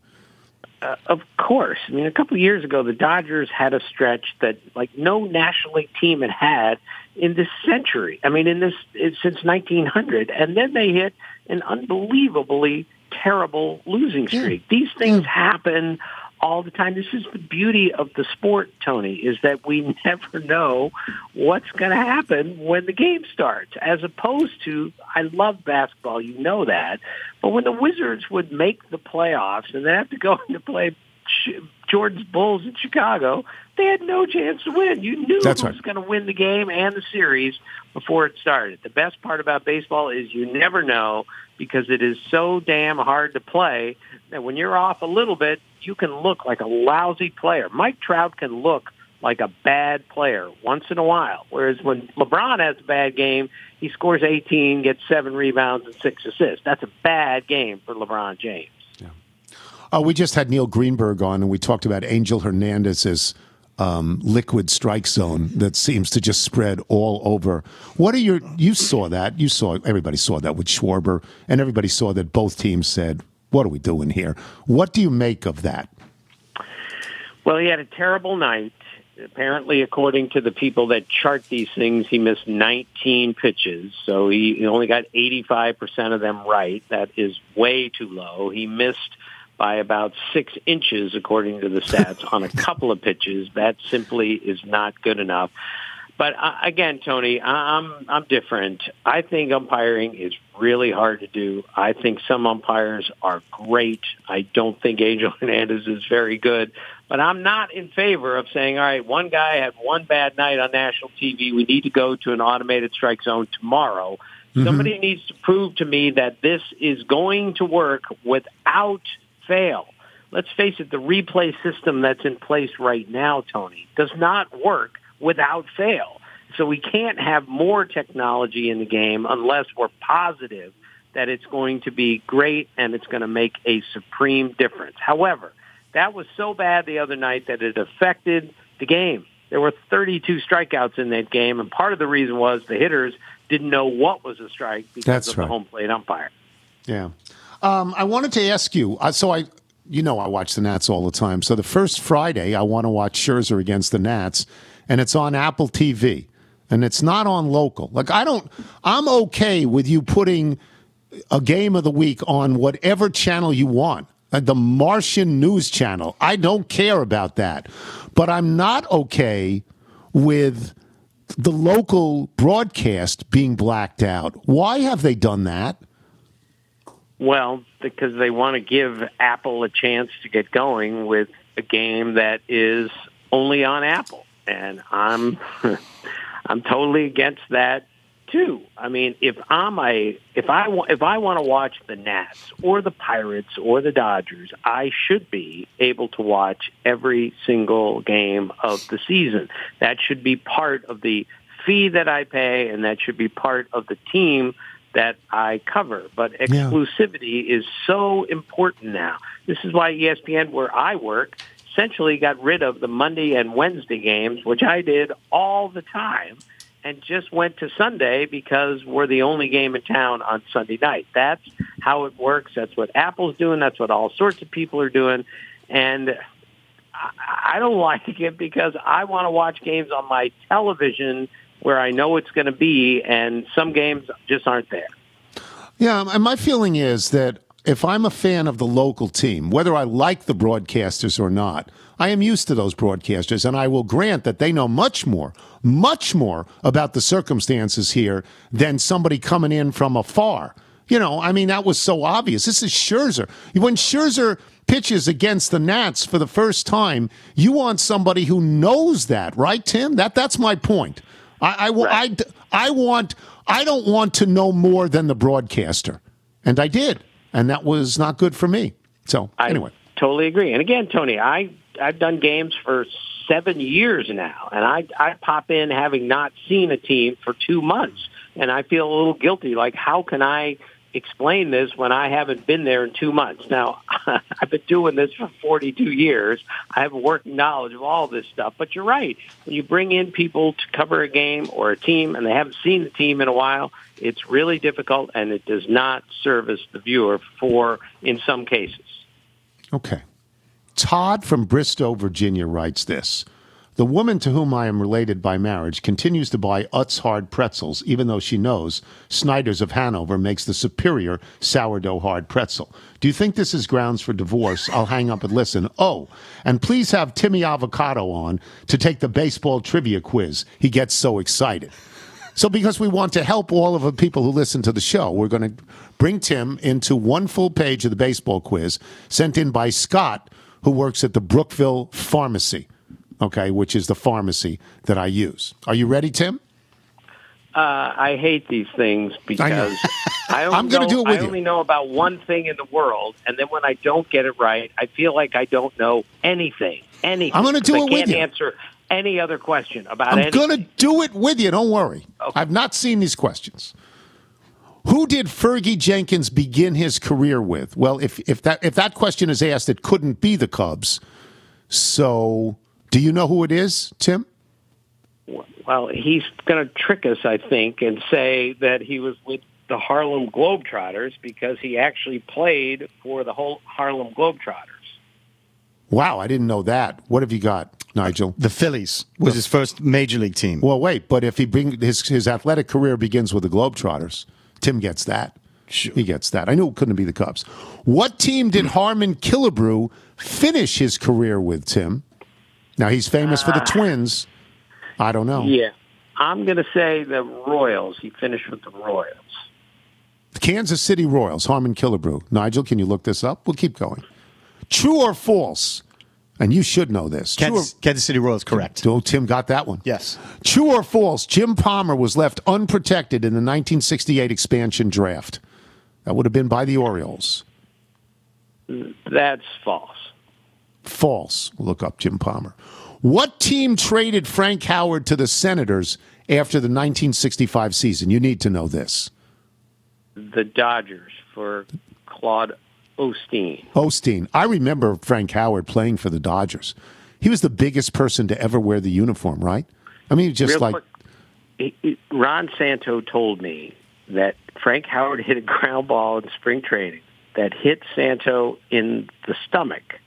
Uh, of course. I mean, a couple of years ago, the Dodgers had a stretch that like no National League team had had in this century. I mean, in this since 1900, and then they hit an unbelievably terrible losing streak. These things happen all the time. This is the beauty of the sport, Tony, is that we *laughs* never know what's going to happen when the game starts. As opposed to, I love basketball, you know that, but when the Wizards would make the playoffs and they have to go *laughs* to play Jordan's Bulls in Chicago, they had no chance to win. You knew That's who right. was going to win the game and the series before it started. The best part about baseball is you never know because it is so damn hard to play that when you're off a little bit, you can look like a lousy player. Mike Trout can look like a bad player once in a while. Whereas when LeBron has a bad game, he scores 18, gets seven rebounds and six assists. That's a bad game for LeBron James. Yeah. Uh, we just had Neil Greenberg on, and we talked about Angel Hernandez's um, liquid strike zone that seems to just spread all over. What are your? You saw that. You saw everybody saw that with Schwarber, and everybody saw that both teams said, "What are we doing here?" What do you make of that? Well, he had a terrible night. Apparently, according to the people that chart these things, he missed 19 pitches. So he, only got 85% of them right. That is way too low. He missed by about six inches, according to the stats, on a *laughs* couple of pitches. That simply is not good enough. But uh, again, Tony, I'm I'm different. I think umpiring is really hard to do. I think some umpires are great. I don't think Angel *laughs* Hernandez is very good. But I'm not in favor of saying, all right, one guy had one bad night on national TV. We need to go to an automated strike zone tomorrow. Somebody needs to prove to me that this is going to work without fail. Let's face it, the replay system that's in place right now, Tony, does not work without fail. So we can't have more technology in the game unless we're positive that it's going to be great and it's going to make a supreme difference. However, that was so bad the other night that it affected the game. There were 32 strikeouts in that game, and part of the reason was the hitters didn't know what was a strike because That's of right. the home plate umpire. Yeah. Um, I wanted to ask you. Uh, so I, you know, I watch the Nats all the time. So the first Friday, I want to watch Scherzer against the Nats, and it's on Apple TV, and it's not on local. Like I don't. I'm okay with you putting a game of the week on whatever channel you want. Like the Martian News Channel. I don't care about that. But I'm not okay with the local broadcast being blacked out. Why have they done that? Well, because they want to give Apple a chance to get going with a game that is only on Apple, and I'm *laughs* I'm totally against that too. I mean, if I'm a if I if I want to watch the Nats or the Pirates or the Dodgers, I should be able to watch every single game of the season. That should be part of the fee that I pay, and that should be part of the team that I cover. But exclusivity is so important now. This is why ESPN, where I work, essentially got rid of the Monday and Wednesday games, which I did all the time, and just went to Sunday because we're the only game in town on Sunday night. That's how it works. That's what Apple's doing. That's what all sorts of people are doing. And I I don't *laughs* like it because I want to watch games on my television where I know it's going to be, and some games just aren't there. Yeah, and my feeling is that if I'm a fan of the local team, whether I like the broadcasters or not, I am used to those broadcasters, and I will grant that they know much more, much more about the circumstances here than somebody coming in from afar. You know, I mean, that was so obvious. This is Scherzer. When Scherzer pitches against the Nats for the first time, you want somebody who knows that, right, Tim? That that's my point. I I, wa- I, I want I don't want to know more than the broadcaster, and I did, and that was not good for me. So anyway, I totally agree. And again, Tony, I I've done games for seven years now, and I I pop in having not seen a team for two months, and I feel a little guilty. Like, how can I explain this when I haven't been there in two months? Now, *laughs* I've been doing this for 42 years. I have a working knowledge of all this stuff. But you're right. When you bring in people to cover a game or a team, and they haven't seen the team in a while, it's really difficult, and it does not service the viewer for in some cases. okay. Todd from Bristow, Virginia writes this. The woman to whom I am related by marriage continues to buy Utz hard pretzels, even though she knows Snyder's of Hanover makes the superior sourdough hard pretzel. Do you think this is grounds for divorce? I'll hang up and listen. Oh, and please have Timmy Avocado on to take the baseball trivia quiz. He gets so excited. So, because we want to help all of the people who listen to the show, we're going to bring Tim into one full page of the baseball quiz sent in by Scott, who works at the Brookville Pharmacy, okay, which is the pharmacy that I use. Are you ready, Tim? Uh, I hate these things because *laughs* I, only I'm gonna do it with I you. only know about one thing in the world, and then when I don't get it right, I feel like I don't know anything. Anything. I'm gonna do it I with can't you. answer any other question about I'm going to do it with you. Don't worry. I've not seen these questions. Who did Fergie Jenkins begin his career with? Well, if, if that if that question is asked, it couldn't be the Cubs. So, do you know who it is, Tim? Well, he's going to trick us, I think, and say that he was with the Harlem Globetrotters because he actually played for the whole Harlem Globetrotters. Wow, I didn't know that. What have you got, Nigel? The Phillies was his first major league team. Well, wait, but if he bring his his athletic career begins with the Globetrotters, Tim gets that. He gets that. I knew it couldn't be the Cubs. What team did Harmon Killebrew finish his career with, Tim? Now he's famous for the uh, Twins. I don't know. Yeah. I'm going to say the Royals. He finished with the Royals. The Kansas City Royals, Harmon Killebrew. Nigel, can you look this up? We'll keep going. True or false? And you should know this. True Kansas, Kansas City Royals, correct. oh, Tim got that one. Yes. True or false? Jim Palmer was left unprotected in the 1968 expansion draft. That would have been by the Orioles. That's false. False. Look up Jim Palmer. What team traded Frank Howard to the Senators after the 1965 season? You need to know this. The Dodgers for Claude Osteen. Osteen. I remember Frank Howard playing for the Dodgers. He was the biggest person to ever wear the uniform, right? I mean, just Real like quick, Ron Santo told me that Frank Howard hit a ground ball in spring training that hit Santo in the stomach,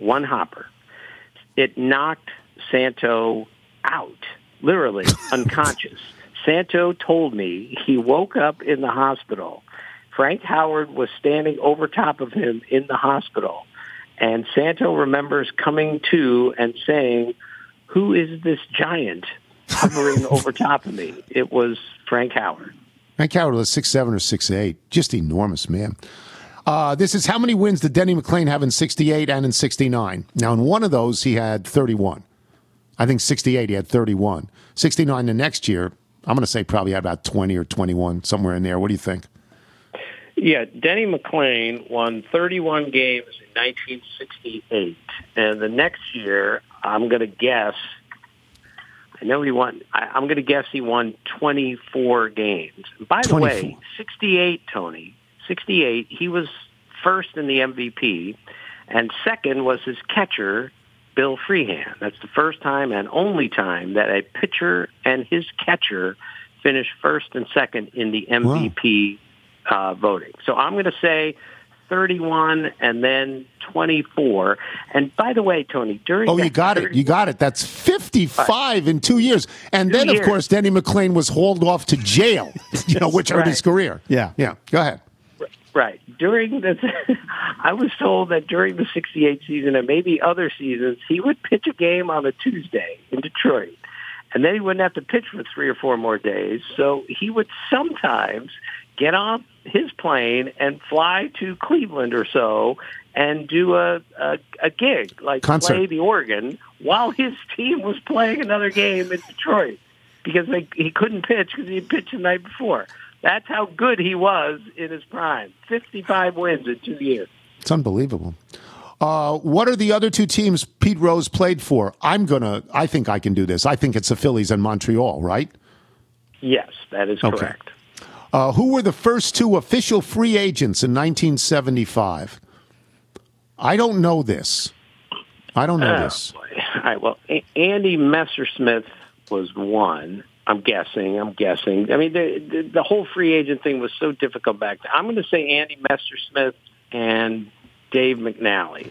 one hopper. It knocked Santo out, literally *laughs* unconscious. Santo told me he woke up in the hospital. Frank Howard was standing over top of him in the hospital. And Santo remembers coming to and saying, who is this giant hovering *laughs* over top of me? It was Frank Howard. Frank Howard was six seven or six eight, just enormous man. Uh, this is how many wins did Denny McLain have in '68 and in '69? Now, in one of those, he had 31. I think '68 he had 31. '69 the next year, I'm going to say probably had about 20 or 21 somewhere in there. What do you think? Yeah, Denny McLain won 31 games in 1968, and the next year, I'm going to guess. I know he won. I, I'm going to guess he won 24 games. By the way, 68, Tony, 68. He was first in the MVP, and second was his catcher, Bill Freehan. That's the first time and only time that a pitcher and his catcher finished first and second in the MVP uh, voting. So I'm going to say 31 and then 24. And by the way, Tony, during Oh, you that got it. You got it. That's 55 in two years. And then, of course, Denny McLain was hauled off to jail, *laughs* you know, which hurt his career. Yeah. Yeah. Go ahead. Right. During the, *laughs* I was told that during the 68 season and maybe other seasons, he would pitch a game on a Tuesday in Detroit. And then he wouldn't have to pitch for three or four more days. So he would sometimes get off his plane and fly to Cleveland or so and do a, a, a gig, like Concert. play the organ while his team was playing another game in Detroit because they, he couldn't pitch because he pitched the night before. That's how good he was in his prime. 55 wins in two years. It's unbelievable. Uh, what are the other two teams Pete Rose played for? I'm gonna. I think I can do this. I think it's the Phillies and Montreal, right? Yes, that is Okay. correct. Uh, who were the first two official free agents in 1975? I don't know this. I don't know Oh, this. boy. All right. Well, A- Andy Messersmith was one. I'm guessing. I'm guessing. I mean, the, the the whole free agent thing was so difficult back then. I'm going to say Andy Messersmith and Dave McNally.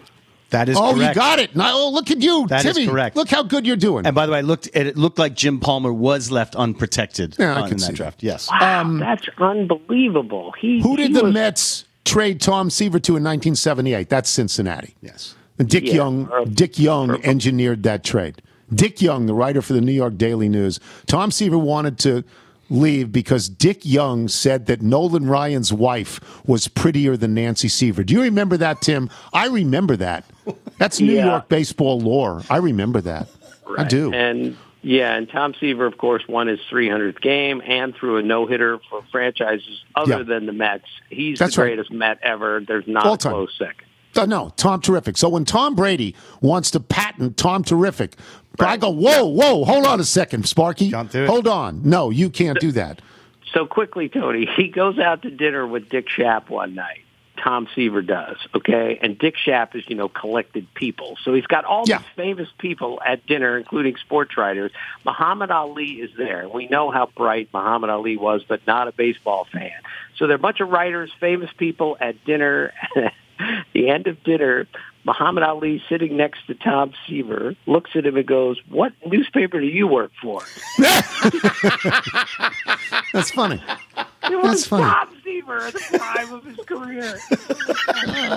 That is oh, correct. you got it. Now, oh, look at you, That is Timmy. correct. Look how good you're doing. And by the way, it looked it looked like Jim Palmer was left unprotected Yeah, I on- can in see that that. draft. Yes. Wow, that's unbelievable. He Um, Who did he the was- Mets trade Tom Seaver to in 1978? That's Cincinnati. Yes. And Dick Yeah, Young, or- Dick Young engineered that trade. Dick Young, the writer for the New York Daily News, Tom Seaver wanted to leave because Dick Young said that Nolan Ryan's wife was prettier than Nancy Seaver. Do you remember that, Tim? I remember that. That's New *laughs* Yeah. York baseball lore. I remember that. I do. And yeah, and Tom Seaver, of course, won his 300th game and threw a no hitter for franchises other Yeah. than the Mets. He's That's the right. greatest Met ever. There's not All a time. close second. Uh, no, Tom Terrific. So when Tom Brady wants to patent Tom Terrific, I go, whoa, whoa, hold on a second, Sparky. Can't do it. Hold on. No, you can't do that. So quickly, Tony, he goes out to dinner with Dick Schaap one night. Tom Seaver does, okay? And Dick Schaap is, you know, collected people. So he's got all Yeah. these famous people at dinner, including sports writers. Muhammad Ali is there. We know how bright Muhammad Ali was, but not a baseball fan. So there are a bunch of writers, famous people at dinner. *laughs* *laughs* the end of dinner, Muhammad Ali sitting next to Tom Seaver looks at him and goes, "What newspaper do you work for?" *laughs* That's funny. It was That's funny. Tom Seaver at the prime of his career.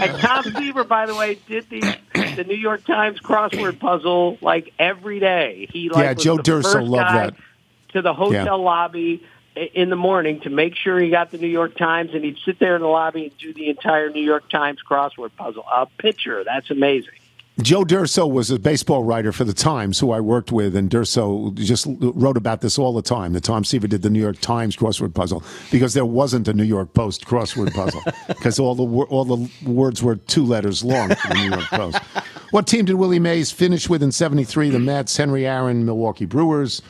and Tom Seaver, by the way, did the the New York Times crossword puzzle like every day. He like Yeah, Joe Durso loved that. to the hotel Yeah. lobby in the morning to make sure he got the New York Times, and he'd sit there in the lobby and do the entire New York Times crossword puzzle. A picture. That's amazing. Joe Durso was a baseball writer for the Times, who I worked with, and Durso just wrote about this all the time. The Tom Seaver did the New York Times crossword puzzle because there wasn't a New York Post crossword puzzle *laughs* because all the all the words were two letters long for the New York Post. What team did Willie Mays finish with in 73? The Mets, Henry Aaron, Milwaukee Brewers.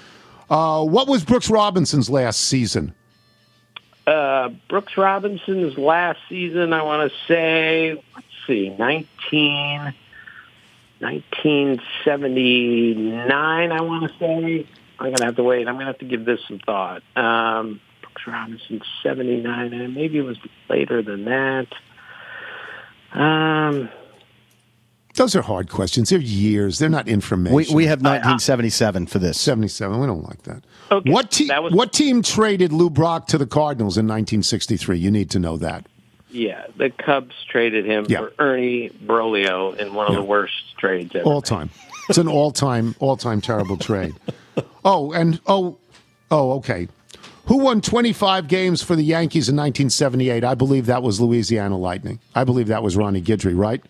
Uh, what was Brooks Robinson's last season? Uh, Brooks Robinson's last season, I want to say, let's see, 19, 1979, I want to say. I'm going to have to wait. I'm going to have to give this some thought. Um, Brooks Robinson, 79, and maybe it was later than that. Um, Those are hard questions. They're years. They're not information. We, we have 1977 for this. 77. We don't like that. Okay, What, te- that was- what team traded Lou Brock to the Cardinals in 1963? You need to know that. yeah, the Cubs traded him Yeah. for Ernie Broglio in one of the worst trades ever. All time. It's an all time, all time terrible trade. Oh, and oh, oh, okay. Who won 25 games for the Yankees in 1978? I believe that was Louisiana Lightning. I believe that was Ronnie Guidry, right?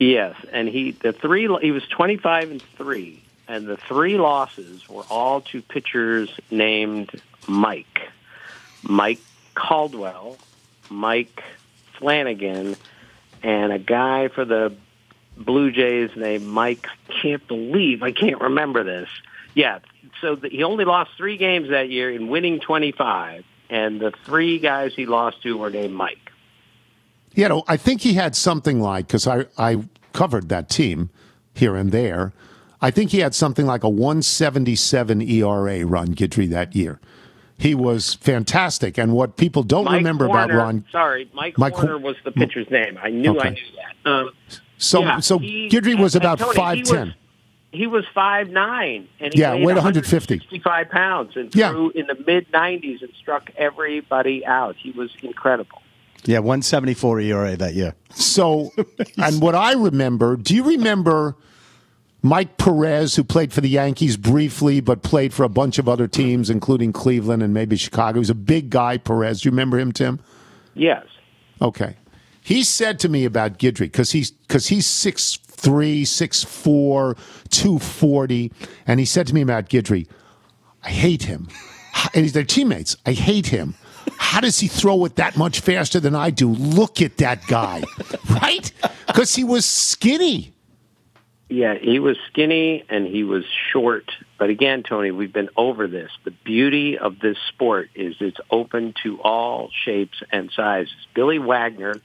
Yes, and he the three he was twenty five and three, and the three losses were all to pitchers named Mike, Mike Caldwell, Mike Flanagan, and a guy for the Blue Jays named Mike. I can't believe I can't remember this. Yeah, so the, he only lost three games that year in winning twenty five, and the three guys he lost to were named Mike. You know, I think he had something like because I I covered that team here and there. I think he had something like a 177 ERA, Ron Guidry, that year. He was fantastic, and what people don't Mike remember Horner, about Ron. Sorry, Mike, Mike Hor- was the pitcher's name. I knew I knew that. Um, So yeah, so he- Guidry was about and Tony, five he was- He was five nine, and he Yeah, weighed weighed 150. 165 pounds, and Yeah. threw in the mid 90s and struck everybody out. He was incredible. Yeah, 174 ERA that year. So, *laughs* and what I remember, do you remember Mike Perez, who played for the Yankees briefly, but played for a bunch of other teams, including Cleveland and maybe Chicago? He was a big guy, Perez. Do you remember him, Tim? Yes. Okay. He said to me about Guidry because he's because he's six three, six four, two forty, and he said to me about Guidry, I hate him, and he's their teammates. I hate him. How does he throw it that much faster than I do? Look at that guy, *laughs* right? Because he was skinny. Yeah, he was skinny and he was short. But again, Tony, we've been over this. The beauty of this sport is it's open to all shapes and sizes. Billy Wagner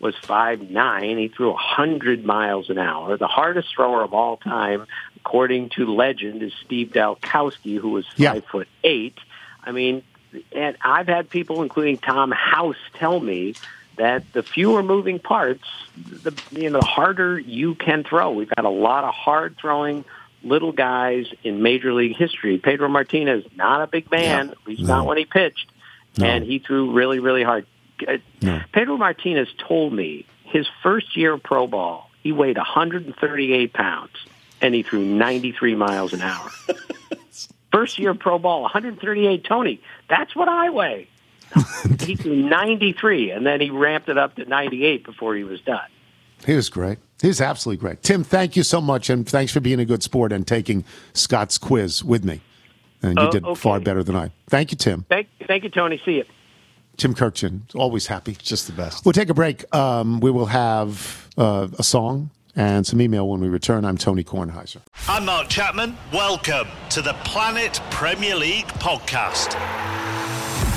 was five nine. He threw a 100 miles an hour. The hardest thrower of all time, according to legend, is Steve Dalkowski, who was Yeah. five foot eight. I mean, and I've had people, including Tom House, tell me that the fewer moving parts, the you know, the harder you can throw. We've got a lot of hard throwing little guys in Major League history. Pedro Martinez, not a big man, Yeah. at least No. not when he pitched, No. and he threw really, really hard. Uh, No. Pedro Martinez told me his first year of pro ball, he weighed 138 pounds, and he threw 93 miles an hour. *laughs* First year pro ball, 138. Tony, that's what I weigh. *laughs* he threw 93, and then he ramped it up to 98 before he was done. He was great. He was absolutely great. Tim, thank you so much, and thanks for being a good sport and taking Scott's quiz with me. And you Oh, did okay. far better than I. Thank you, Tim. Thank, thank you, Tony. See you. Tim Kurkjian, always happy. Just the best. We'll take a break. Um, we will have uh, a song and some email when we return. I'm Tony Kornheiser. I'm Mark Chapman. Welcome to the Planet Premier League podcast.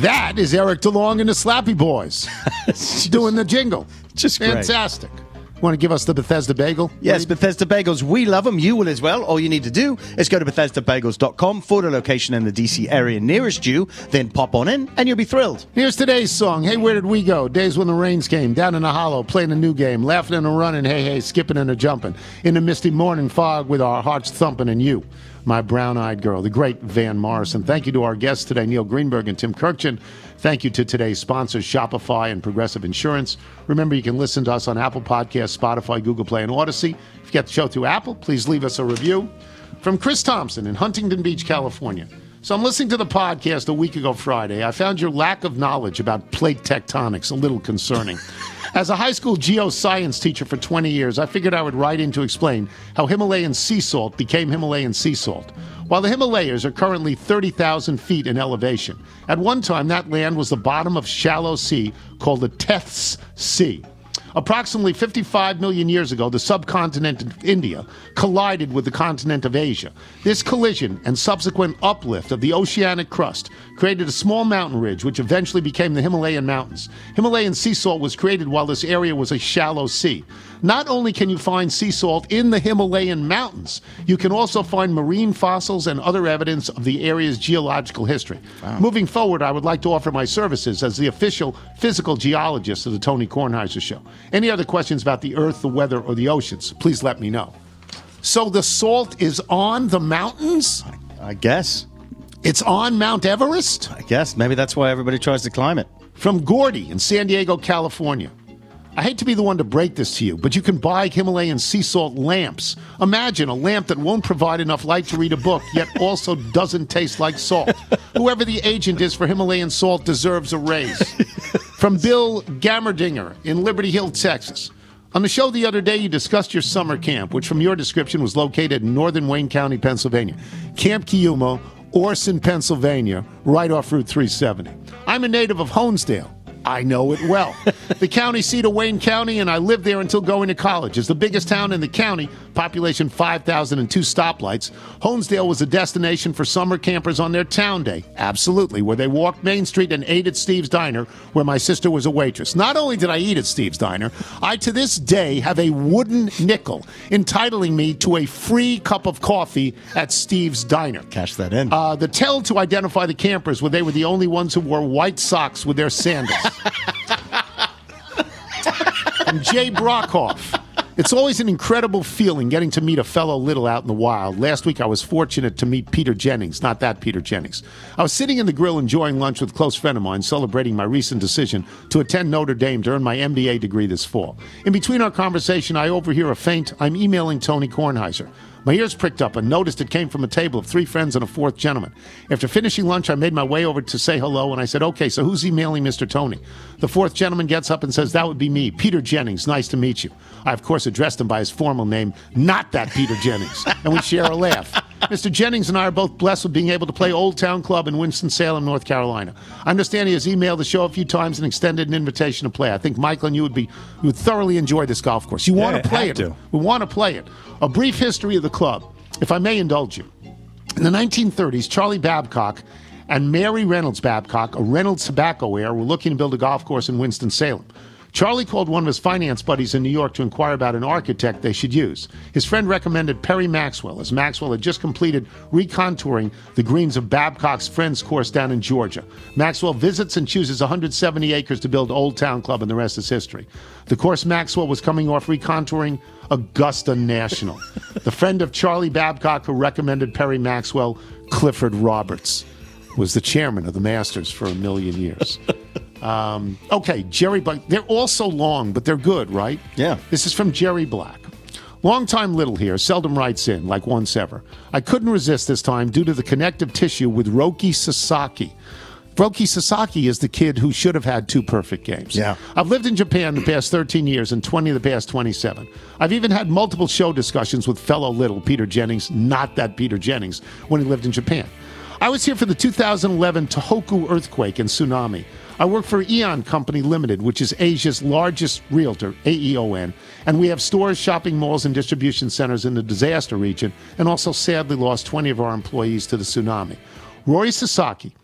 That is Eric DeLong and the Slappy Boys *laughs* doing the jingle. Just great. fantastic. Want to give us the Bethesda bagel? Yes, Bethesda Bagels. We love them. You will as well. All you need to do is go to BethesdaBagels.com, for the location in the DC area nearest you, then pop on in, and you'll be thrilled. Here's today's song. Hey, where did we go? Days when the rains came, down in the hollow, playing a new game, laughing and a running, hey, hey, skipping and a jumping, in the misty morning fog with our hearts thumping and you, my brown eyed girl, the great Van Morrison. Thank you to our guests today, Neil Greenberg and Tim Kurkjian. Thank you to today's sponsors, Shopify and Progressive Insurance. Remember, you can listen to us on Apple Podcasts, Spotify, Google Play, and Odyssey. If you get the show through Apple, please leave us a review. From Chris Thompson in Huntington Beach, California. So I'm listening to the podcast a week ago Friday. I found your lack of knowledge about plate tectonics a little concerning. *laughs* As a high school geoscience teacher for 20 years, I figured I would write in to explain how Himalayan sea salt became Himalayan sea salt. While the Himalayas are currently 30,000 feet in elevation, at one time that land was the bottom of shallow sea called the Tethys Sea. Approximately 55 million years ago, the subcontinent of India collided with the continent of Asia. This collision and subsequent uplift of the oceanic crust created a small mountain ridge, which eventually became the Himalayan Mountains. Himalayan sea salt was created while this area was a shallow sea. Not only can you find sea salt in the Himalayan mountains, you can also find marine fossils and other evidence of the area's geological history. Moving forward, I would like to offer my services as the official physical geologist of the Tony Kornheiser Show. Any other questions about the earth, the weather, or the oceans, please let me know. So the salt is on the mountains? I guess. It's on Mount Everest? I guess. Maybe that's why everybody tries to climb it. From Gordy in San Diego, California. I hate to be the one to break this to you, but you can buy Himalayan sea salt lamps. Imagine a lamp that won't provide enough light to read a book, yet *laughs* also doesn't taste like salt. Whoever the agent is for Himalayan salt deserves a raise. From Bill Gammerdinger in Liberty Hill, Texas. On the show the other day, you discussed your summer camp, which from your description was located in northern Wayne County, Pennsylvania. Camp Kiyuma, Orson, Pennsylvania, right off Route 370. I'm a native of Honesdale. I know it well. *laughs* the county seat of Wayne County, and I lived there until going to college. It's the biggest town in the county, population 5,002 stoplights. Honesdale was a destination for summer campers on their town day. Absolutely, where they walked Main Street and ate at Steve's Diner, where my sister was a waitress. Not only did I eat at Steve's Diner, I to this day have a wooden nickel entitling me to a free cup of coffee at Steve's Diner. Cash that in. Uh, the tell to identify the campers were they were the only ones who wore white socks with their sandals. *laughs* From Jay Brockhoff. It's always an incredible feeling getting to meet a fellow little out in the wild. Last week, I was fortunate to meet Peter Jennings, not that Peter Jennings. I was sitting in the grill enjoying lunch with a close friend of mine, celebrating my recent decision to attend Notre Dame to earn my MBA degree this fall. In between our conversation, I overhear a faint, I'm emailing Tony Kornheiser. My ears pricked up and noticed it came from a table of three friends and a fourth gentleman. After finishing lunch, I made my way over to say hello, and I said, Okay, so who's emailing Mr. Tony? The fourth gentleman gets up and says, That would be me, Peter Jennings. Nice to meet you. I, of course, addressed him by his formal name, not that Peter Jennings, and we share a laugh. Mr. Jennings and I are both blessed with being able to play Old Town Club in Winston-Salem, North Carolina. I understand he has emailed the show a few times and extended an invitation to play. I think Michael and you would be you would thoroughly enjoy this golf course. You want Yeah, to play it. to. We want to play it. A brief history of the club, if I may indulge you. In the 1930s, Charlie Babcock and Mary Reynolds Babcock, a Reynolds tobacco heir, were looking to build a golf course in Winston-Salem. Charlie called one of his finance buddies in New York to inquire about an architect they should use. His friend recommended Perry Maxwell, as Maxwell had just completed recontouring the greens of Babcock's friend's course down in Georgia. Maxwell visits and chooses 170 acres to build Old Town Club, and the rest is history. The course Maxwell was coming off recontouring Augusta National. *laughs* the friend of Charlie Babcock who recommended Perry Maxwell, Clifford Roberts, was the chairman of the Masters for a million years. *laughs* Um, okay, Jerry Black. They're all so long, but they're good, right? Yeah. This is from Jerry Black. Longtime little here, seldom writes in, like once ever. I couldn't resist this time due to the connective tissue with Roki Sasaki. Roki Sasaki is the kid who should have had two perfect games. Yeah. I've lived in Japan the past 13 years and 20 of the past 27. I've even had multiple show discussions with fellow little Peter Jennings, not that Peter Jennings, when he lived in Japan. I was here for the 2011 Tohoku earthquake and tsunami. I work for AEON Company Limited, which is Asia's largest realtor, AEON, and we have stores, shopping malls, and distribution centers in the disaster region, and also sadly lost 20 of our employees to the tsunami. Rory Sasaki,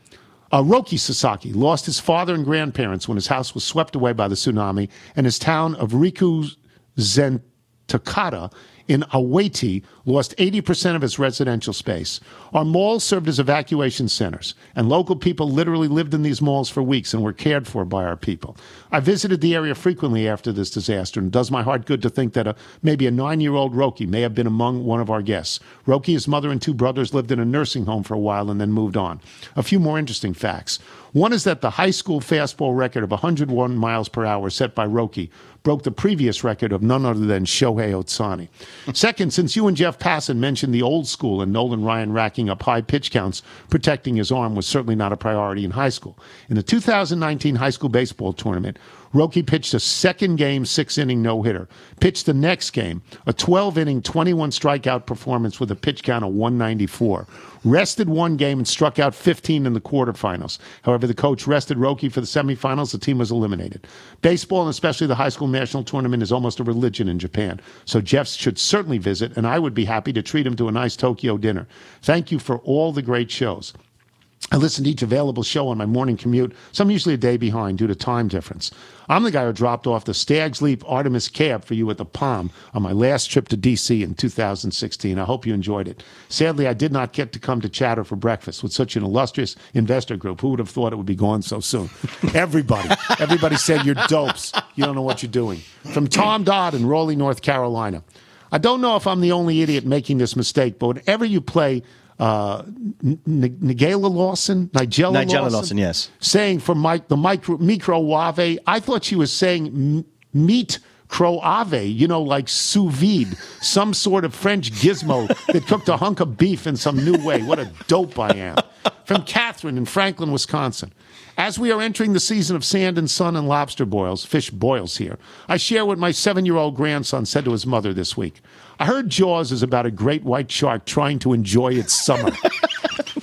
uh, Roki Sasaki lost his father and grandparents when his house was swept away by the tsunami, and his town of Riku, Zentakata in Iwate lost 80% of its residential space. Our malls served as evacuation centers, and local people literally lived in these malls for weeks and were cared for by our people. I visited the area frequently after this disaster, and it does my heart good to think that a, maybe a nine year old Roki may have been among one of our guests. Roki, his mother, and two brothers lived in a nursing home for a while and then moved on. A few more interesting facts. One is that the high school fastball record of 101 miles per hour set by Roki broke the previous record of none other than Shohei Ohtani. Second, since you and Jeff Passan mentioned the old school and Nolan Ryan racking up high pitch counts, protecting his arm was certainly not a priority in high school. In the 2019 high school baseball tournament, Roki pitched a second game, six inning no hitter. Pitched the next game, a 12 inning, 21 strikeout performance with a pitch count of 194. Rested one game and struck out 15 in the quarterfinals. However, the coach rested Roki for the semifinals. The team was eliminated. Baseball, and especially the high school national tournament, is almost a religion in Japan. So Jeff should certainly visit, and I would be happy to treat him to a nice Tokyo dinner. Thank you for all the great shows. I listen to each available show on my morning commute, so I'm usually a day behind due to time difference. I'm the guy who dropped off the Stag's Leap Artemis cab for you at the Palm on my last trip to D.C. in 2016. I hope you enjoyed it. Sadly, I did not get to come to Chatter for breakfast with such an illustrious investor group. Who would have thought it would be gone so soon? *laughs* Everybody, everybody said you're dopes. You don't know what you're doing. From Tom Dodd in Raleigh, North Carolina. I don't know if I'm the only idiot making this mistake, but whenever you play uh, N- Nigella Lawson, Nigella, Nigella Lawson, Lawson, yes. saying for Mike the micro microwave. I thought she was saying m- meat croave, you know, like sous vide, some sort of French gizmo that cooked a hunk of beef in some new way. What a dope I am. From Catherine in Franklin, Wisconsin. As we are entering the season of sand and sun and lobster boils, fish boils here, I share what my seven year old grandson said to his mother this week. I heard Jaws is about a great white shark trying to enjoy its summer. *laughs*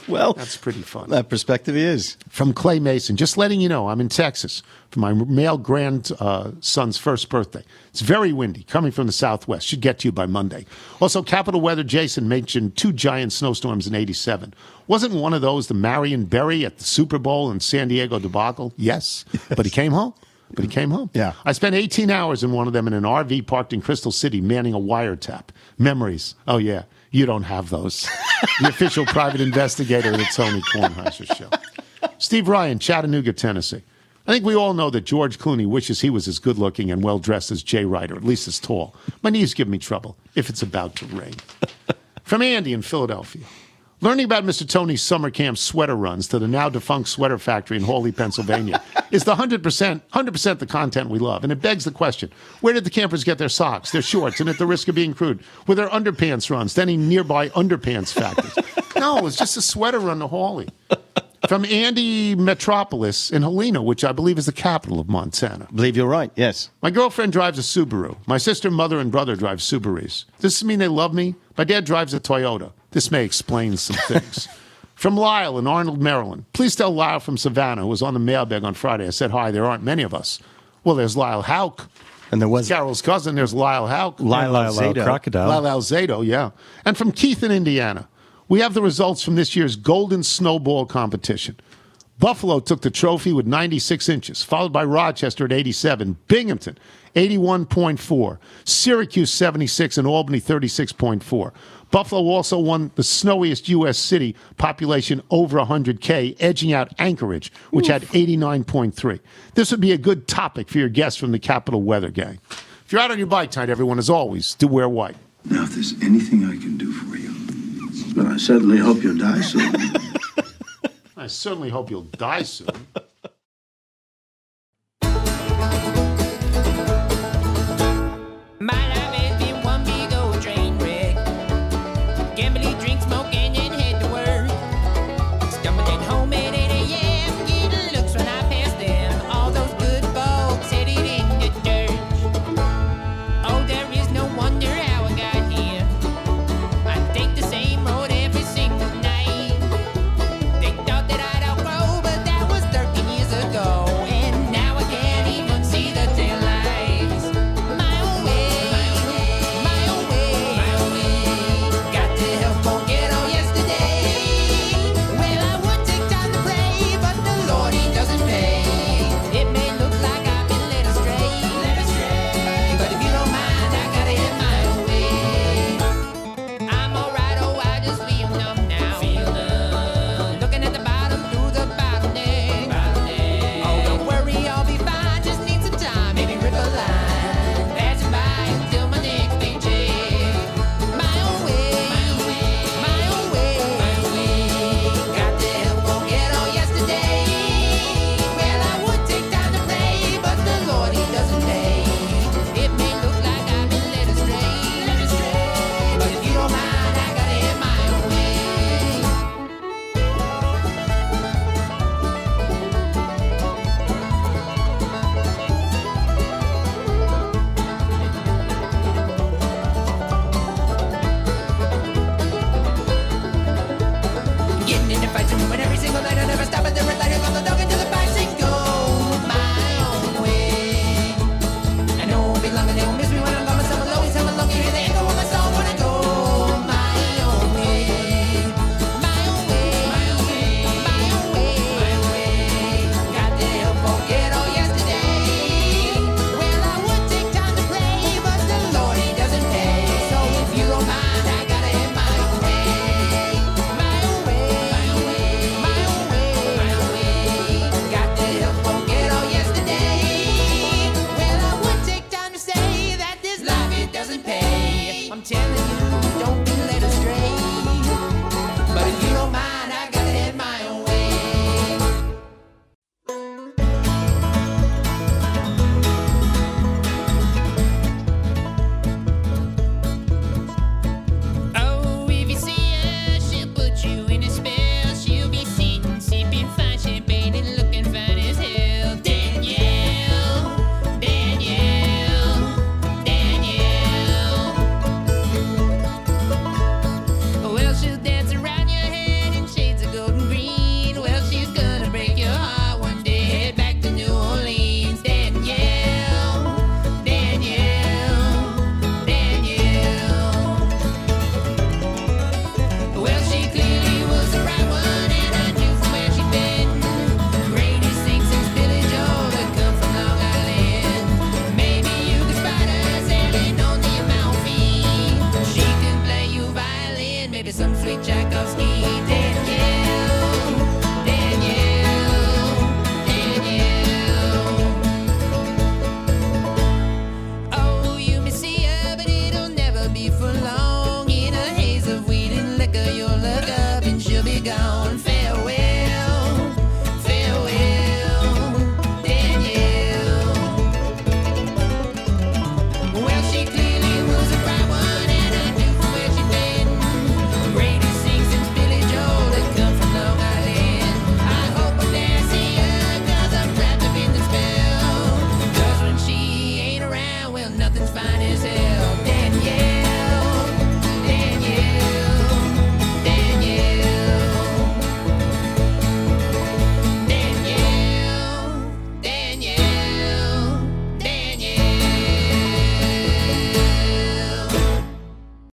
*laughs* well, that's pretty fun. That perspective is. From Clay Mason, just letting you know, I'm in Texas for my male grandson's first birthday. It's very windy, coming from the southwest. Should get to you by Monday. Also, Capital Weather Jason mentioned two giant snowstorms in 87. Wasn't one of those the Marion Barry at the Super Bowl in San Diego debacle? Yes, but he came home. But he came home. Yeah. I spent 18 hours in one of them in an RV parked in Crystal City manning a wiretap. Memories. Oh, yeah. You don't have those. the official private investigator of the Tony Kornheiser Show. Steve Ryan, Chattanooga, Tennessee. I think we all know that George Clooney wishes he was as good looking and well dressed as Jay Ryder, at least as tall. My knees give me trouble if it's about to rain. From Andy in Philadelphia. Learning about Mr. Tony's summer camp sweater runs to the now defunct sweater factory in Hawley, Pennsylvania is the 100%, 100% the content we love. And it begs the question where did the campers get their socks, their shorts, and at the risk of being crude, were their underpants runs to any nearby underpants factories? no, it was just a sweater run to Hawley. From Andy Metropolis in Helena, which I believe is the capital of Montana. I believe you're right, yes. My girlfriend drives a Subaru. My sister, mother, and brother drive Subarus. Does this mean they love me? My dad drives a Toyota. This may explain some things. *laughs* From Lyle in Arnold, Maryland. Please tell Lyle from Savannah, who was on the mailbag on Friday. I said, Hi, there aren't many of us. Well, there's Lyle Hauk. And there was Carol's cousin. There's Lyle Hauk. Lyle Lyle Alzado. Crocodile. Lyle Alzado, yeah. And from Keith in Indiana. We have the results from this year's Golden Snowball competition. Buffalo took the trophy with 96 inches, followed by Rochester at 87, Binghamton 81.4, Syracuse 76, and Albany 36.4. Buffalo also won the snowiest U.S. city, population over 100K, edging out Anchorage, which had 89.3. This would be a good topic for your guests from the Capital Weather Gang. If you're out on your bike tonight, everyone, as always, do wear white. Now, if there's anything I can do for you, well, I certainly hope you'll die soon. *laughs* I certainly hope you'll die soon.